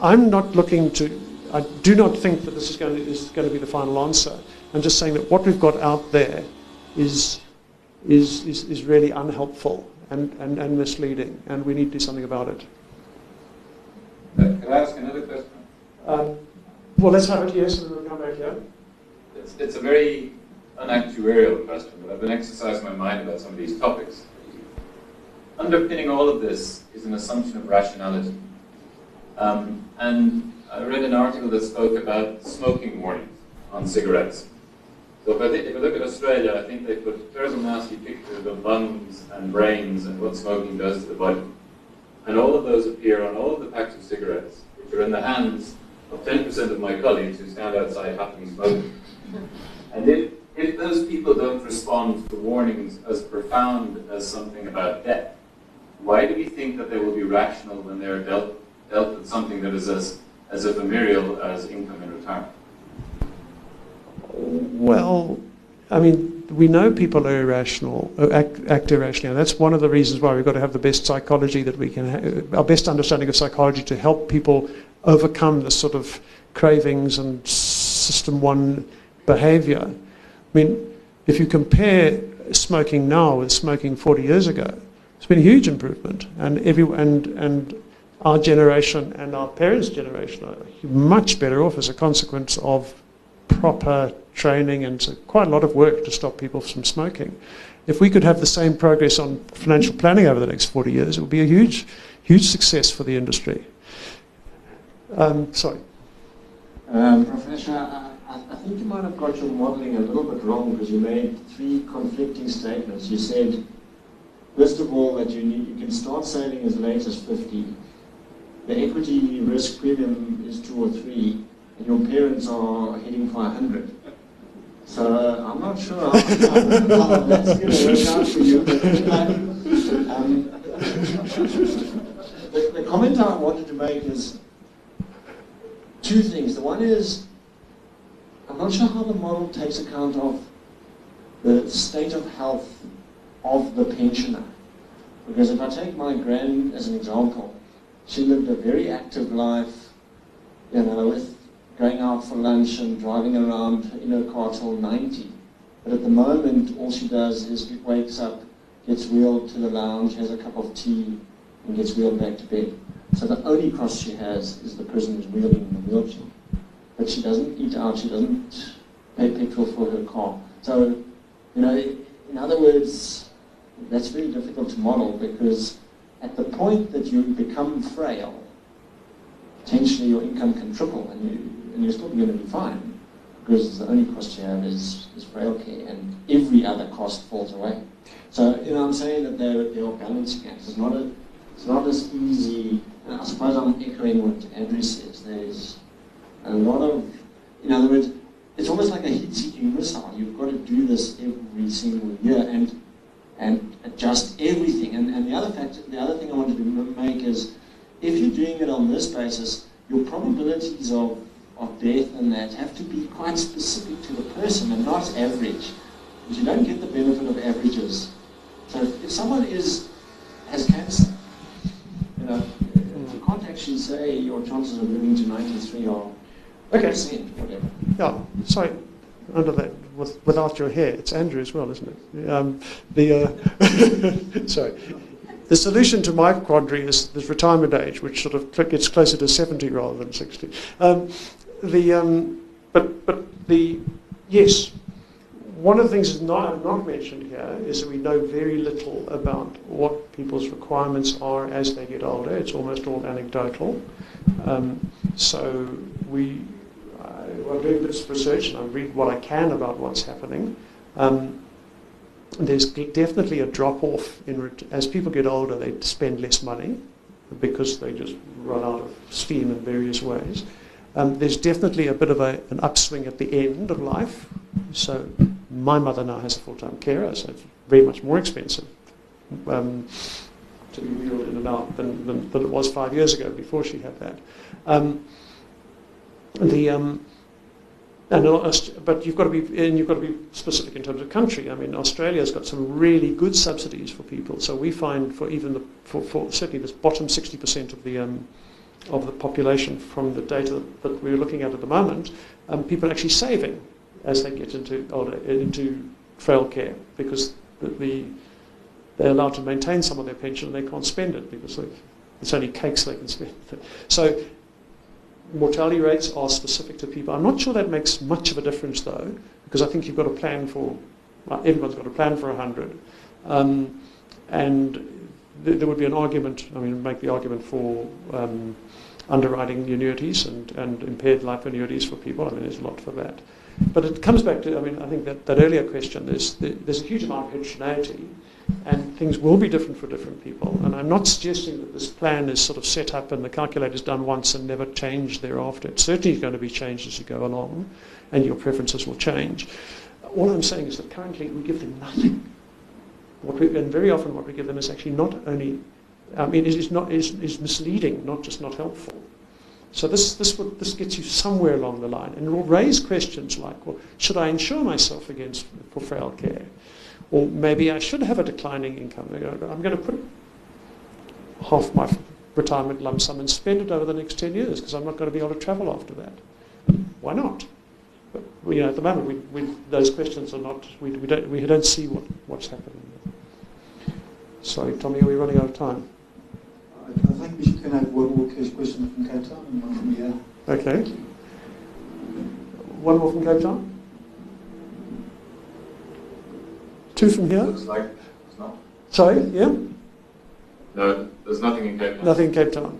I'm not looking to, I do not think that this is going, to, is going to be the final answer. I'm just saying that what we've got out there is, is, is, is really unhelpful and, and, and misleading, and we need to do something about it. Uh, Can I ask another question? Um, well, let's have it, yes, and then we'll come back here. It's, it's a very unactuarial question, but I've been exercising my mind about some of these topics. Underpinning all of this is an assumption of rationality. Um, and I read an article that spoke about smoking warnings on cigarettes. So if I, if I look at Australia, I think they put terrible nasty pictures of lungs and brains and what smoking does to the body. And all of those appear on all of the packs of cigarettes, which are in the hands of 10% of my colleagues who stand outside happily smoking. And if, if those people don't respond to warnings as profound as something about death, why do we think that they will be rational when they're dealt, dealt with something that is as, as ephemeral as income in retirement? Well, I mean, we know people are irrational, uh, act, act irrationally. That's one of the reasons why we've got to have the best psychology that we can, have, our best understanding of psychology to help people overcome this sort of cravings and system one behavior. I mean, if you compare smoking now with smoking 40 years ago, it's been a huge improvement. And, every, and, and our generation and our parents' generation are much better off as a consequence of proper training and quite a lot of work to stop people from smoking. If we could have the same progress on financial planning over the next 40 years, it would be a huge, huge success for the industry. Um, sorry. Um, Professor, I, I, think you might have got your modeling a little bit wrong because you made three conflicting statements. You said, first of all, that you, need, you can start saving as late as 50. The equity risk premium is two or three, and your parents are hitting 500. So uh, I'm not sure how, how, that's going to work out for you. But, um, the, the comment I wanted to make is two things. The one is, I'm not sure how the model takes account of the state of health of the pensioner. Because if I take my grand as an example, she lived a very active life, you know, with going out for lunch and driving around in her car till 90. But at the moment, all she does is wakes up, gets wheeled to the lounge, has a cup of tea, and gets wheeled back to bed. So the only cost she has is the person who's wheeling in the wheelchair. But she doesn't eat out, she doesn't pay petrol for her car. So, you know, in other words, that's very difficult to model because at the point that you become frail, potentially your income can triple and, you, and you're still going to be fine because the only cost you have is, is frail care and every other cost falls away. So, you know, I'm saying that there, there are balancing acts. It's not, a, it's not as easy, I suppose I'm echoing what Andrew says. There's a lot of, in other words, it's almost like a heat-seeking missile. You've got to do this every single year and and adjust everything. And, and the other fact, the other thing I wanted to make is if you're doing it on this basis, your probabilities of, of death and that have to be quite specific to the person and not average. Because you don't get the benefit of averages. So if, if someone is has cancer, you know, can't actually say your chances of living to 93 are okay. whatever. Yeah, sorry, under that, with, without your hair, it's Andrew as well, isn't it? Um, the, uh, [LAUGHS] sorry. The solution to my quandary is the retirement age, which sort of gets closer to 70 rather than 60. Um, the, um, but, but the, yes, one of the things that's not, not mentioned here is that we know very little about what people's requirements are as they get older. It's almost all anecdotal. Um, so we, I, I'm doing this research and I read what I can about what's happening. Um, there's definitely a drop off in as people get older they spend less money because they just run out of steam in various ways um, there's definitely a bit of a, an upswing at the end of life so my mother now has a full-time carer so it's very much more expensive um, to be wheeled in and out than, than, than, it was five years ago before she had that um, the um, and, but you've got to be and you've got to be specific in terms of country. I mean, Australia's got some really good subsidies for people. So we find for even the for, for certainly this bottom 60% of the um, of the population from the data that we're looking at at the moment, um, people are actually saving as they get into older into frail care because the, the, they're allowed to maintain some of their pension and they can't spend it because it's only cakes they can spend. [LAUGHS] So mortality rates are specific to people. I'm not sure that makes much of a difference though, because I think you've got a plan for, well, everyone's got a plan for 100. Um, and th- there would be an argument, I mean, make the argument for um, underwriting annuities and, and impaired life annuities for people. I mean, there's a lot for that. But it comes back to, I mean, I think that, that earlier question, there's, there's a huge amount of heterogeneity and things will be different for different people. And I'm not suggesting that this plan is sort of set up and the calculator is done once and never changed thereafter. It's certainly going to be changed as you go along, and your preferences will change. All I'm saying is that currently we give them nothing. What we, and very often what we give them is actually not only, I mean, is, not, is, is misleading, not just not helpful. So this, this, this gets you somewhere along the line, and it will raise questions like, well, should I insure myself against for frail care? Or maybe I should have a declining income. I'm going to put half my retirement lump sum and spend it over the next 10 years because I'm not going to be able to travel after that. Why not? But, you know, at the moment, we, we, those questions are not, we, we, don't, we don't see what, what's happening. Sorry, Tommy, are we running out of time? I think we should have one more question from Cape Town and one from here. Okay. One more from Cape Town? Two from here? Looks like it's not. Sorry, yeah? No, there's nothing in Cape Town. Nothing in Cape Town.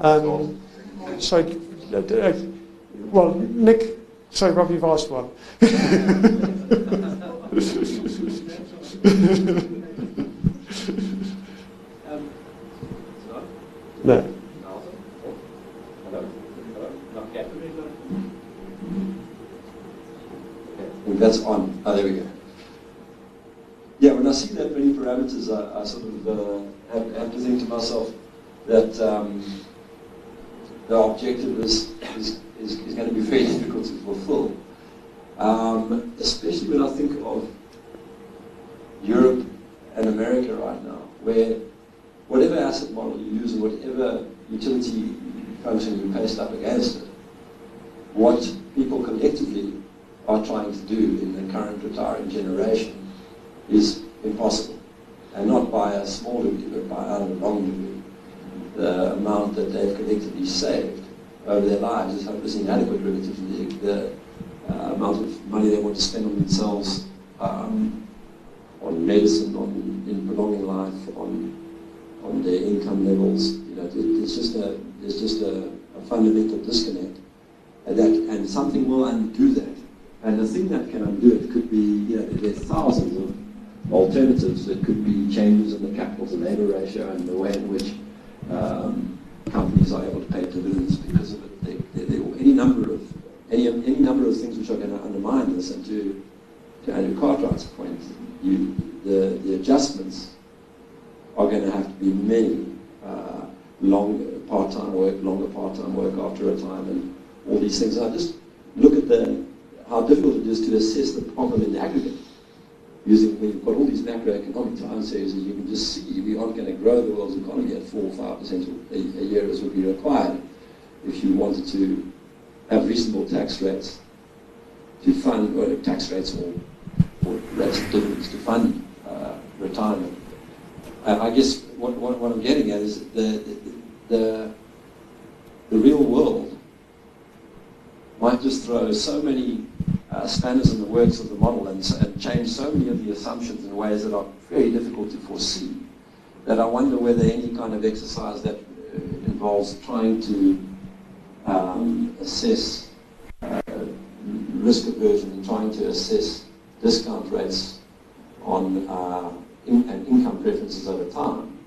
Um, sorry, uh, uh, well, Nick, sorry, Rob, you've asked one. [LAUGHS] [LAUGHS] Okay. That's on. Oh, there we go. Yeah, when I see that many parameters, I, I sort of uh, have, have, to think to myself that um, the objective is, is, is, is, going to be very [LAUGHS] difficult to fulfill. Um, especially when I think of Europe and America right now, where whatever asset model you use and whatever utility function you paste up against it, what people collectively are trying to do in the current retiring generation is impossible. And not by a small degree, but by a long degree. The amount that they've collectively saved over their lives is hopelessly inadequate relative to the, uh, amount of money they want to spend on themselves, um, on medicine, on in prolonging life, on on their income levels. You know, there's just a there's just a, a fundamental disconnect, and that and something will undo that. And the thing that can undo it could be, you know, there's thousands of alternatives. It could be changes in the capital to labour ratio and the way in which um, companies are able to pay dividends because of it. There, there, there, any number of any any number of things which are going to undermine this. And to to Andrew Cartwright's point, you the the adjustments are going to have to be many uh, long part-time work, longer part-time work after retirement, all these things. I just look at the how difficult it is to assess the problem in the aggregate using, when you've got all these macroeconomic time series, you can just see we aren't going to grow the world's economy at 4 or 5% a, a year as would be required if you wanted to have reasonable tax rates to fund, or tax rates or, or rates of dividends to fund uh, retirement. I guess what, what, what, I'm getting at is the, the, the real world might just throw so many uh, spanners in the works of the model and, and change so many of the assumptions in ways that are very difficult to foresee that I wonder whether any kind of exercise that uh, involves trying to um, assess uh, risk aversion and trying to assess discount rates on uh, in, and income preferences over time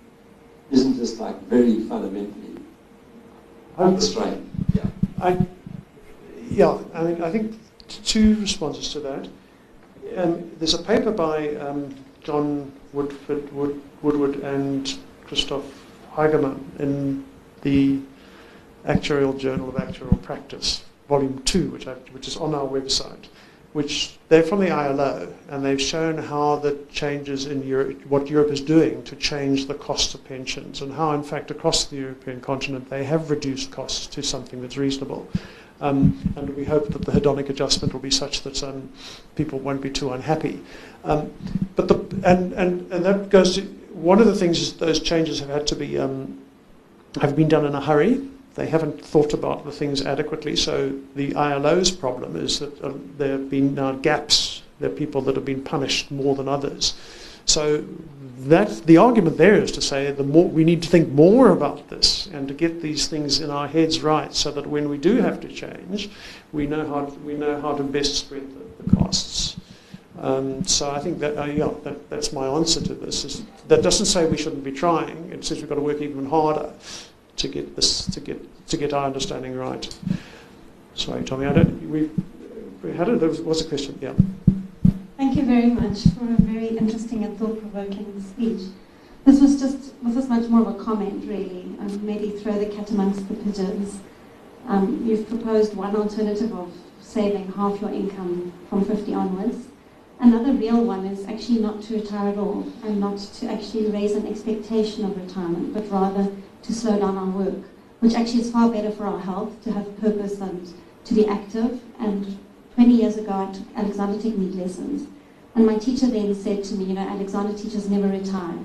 isn't just like very fundamentally constrained. Yeah. I, yeah, I mean, I think two responses to that. Um, there's a paper by um, John Woodford, Wood, Woodward and Christoph Heigemann in the Actuarial Journal of Actuarial Practice, Volume 2, which, I, which is on our website, which they're from the ILO, and they've shown how the changes in Europe, what Europe is doing to change the cost of pensions, and how, in fact, across the European continent, they have reduced costs to something that's reasonable. Um, and we hope that the hedonic adjustment will be such that um, people won't be too unhappy. Um, but the, and, and, and that goes to, one of the things is those changes have had to be, um, have been done in a hurry they haven't thought about the things adequately. So the ILO's problem is that uh, there have been now gaps. There are people that have been punished more than others. So that the argument there is to say the more we need to think more about this and to get these things in our heads right, so that when we do have to change, we know how to, we know how to best spread the, the costs. Um, so I think that uh, yeah, that, that's my answer to this. Is, that doesn't say we shouldn't be trying. It says we've got to work even harder to get this to get to get our understanding right. Sorry, Tommy, I don't. We, we had it. There was, question. Yeah. Thank you very much for a very interesting and thought-provoking speech. This was just this was much more of a comment, really, and maybe throw the cat amongst the pigeons. Um, you've proposed one alternative of saving half your income from 50 onwards. Another real one is actually not to retire at all and not to actually raise an expectation of retirement, but rather to slow down our work, which actually is far better for our health, to have purpose and to be active. And 20 years ago, I took Alexander technique lessons. And my teacher then said to me, you know, Alexander teachers never retire.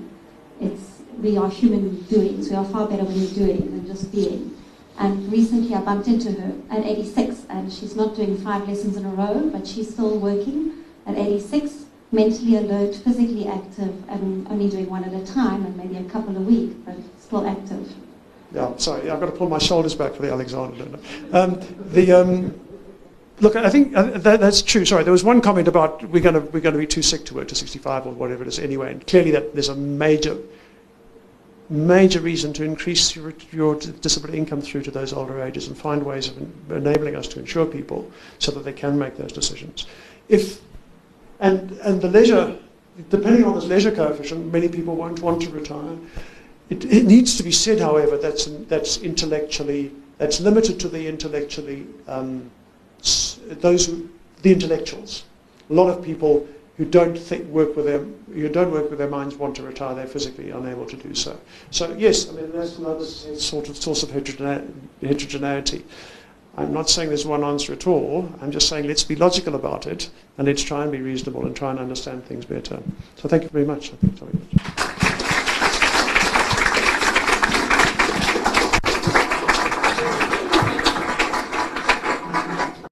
It's, we are human doings. We are far better when we're doing than just being. And recently I bumped into her at 86, and she's not doing five lessons in a row, but she's still working at 86, mentally alert, physically active, and only doing one at a time, and maybe a couple a week, but still active. Yeah, sorry, I've got to pull my shoulders back for the Alexander. Um, the um, look, I think uh, that, that's true. Sorry, there was one comment about we're going to we're to be too sick to work to 65 or whatever it is anyway, and clearly that there's a major major reason to increase your, your disability income through to those older ages and find ways of enabling us to insure people so that they can make those decisions. If and and the leisure, depending on this leisure coefficient, many people won't want to retire. It, it needs to be said, however, that's that's intellectually that's limited to the intellectually um, those who, the intellectuals. A lot of people who don't think work with their who don't work with their minds want to retire. They're physically unable to do so. So yes, I mean that's another sort of source of heterogeneity. I'm not saying there's one answer at all. I'm just saying let's be logical about it and let's try and be reasonable and try and understand things better. So thank you very much.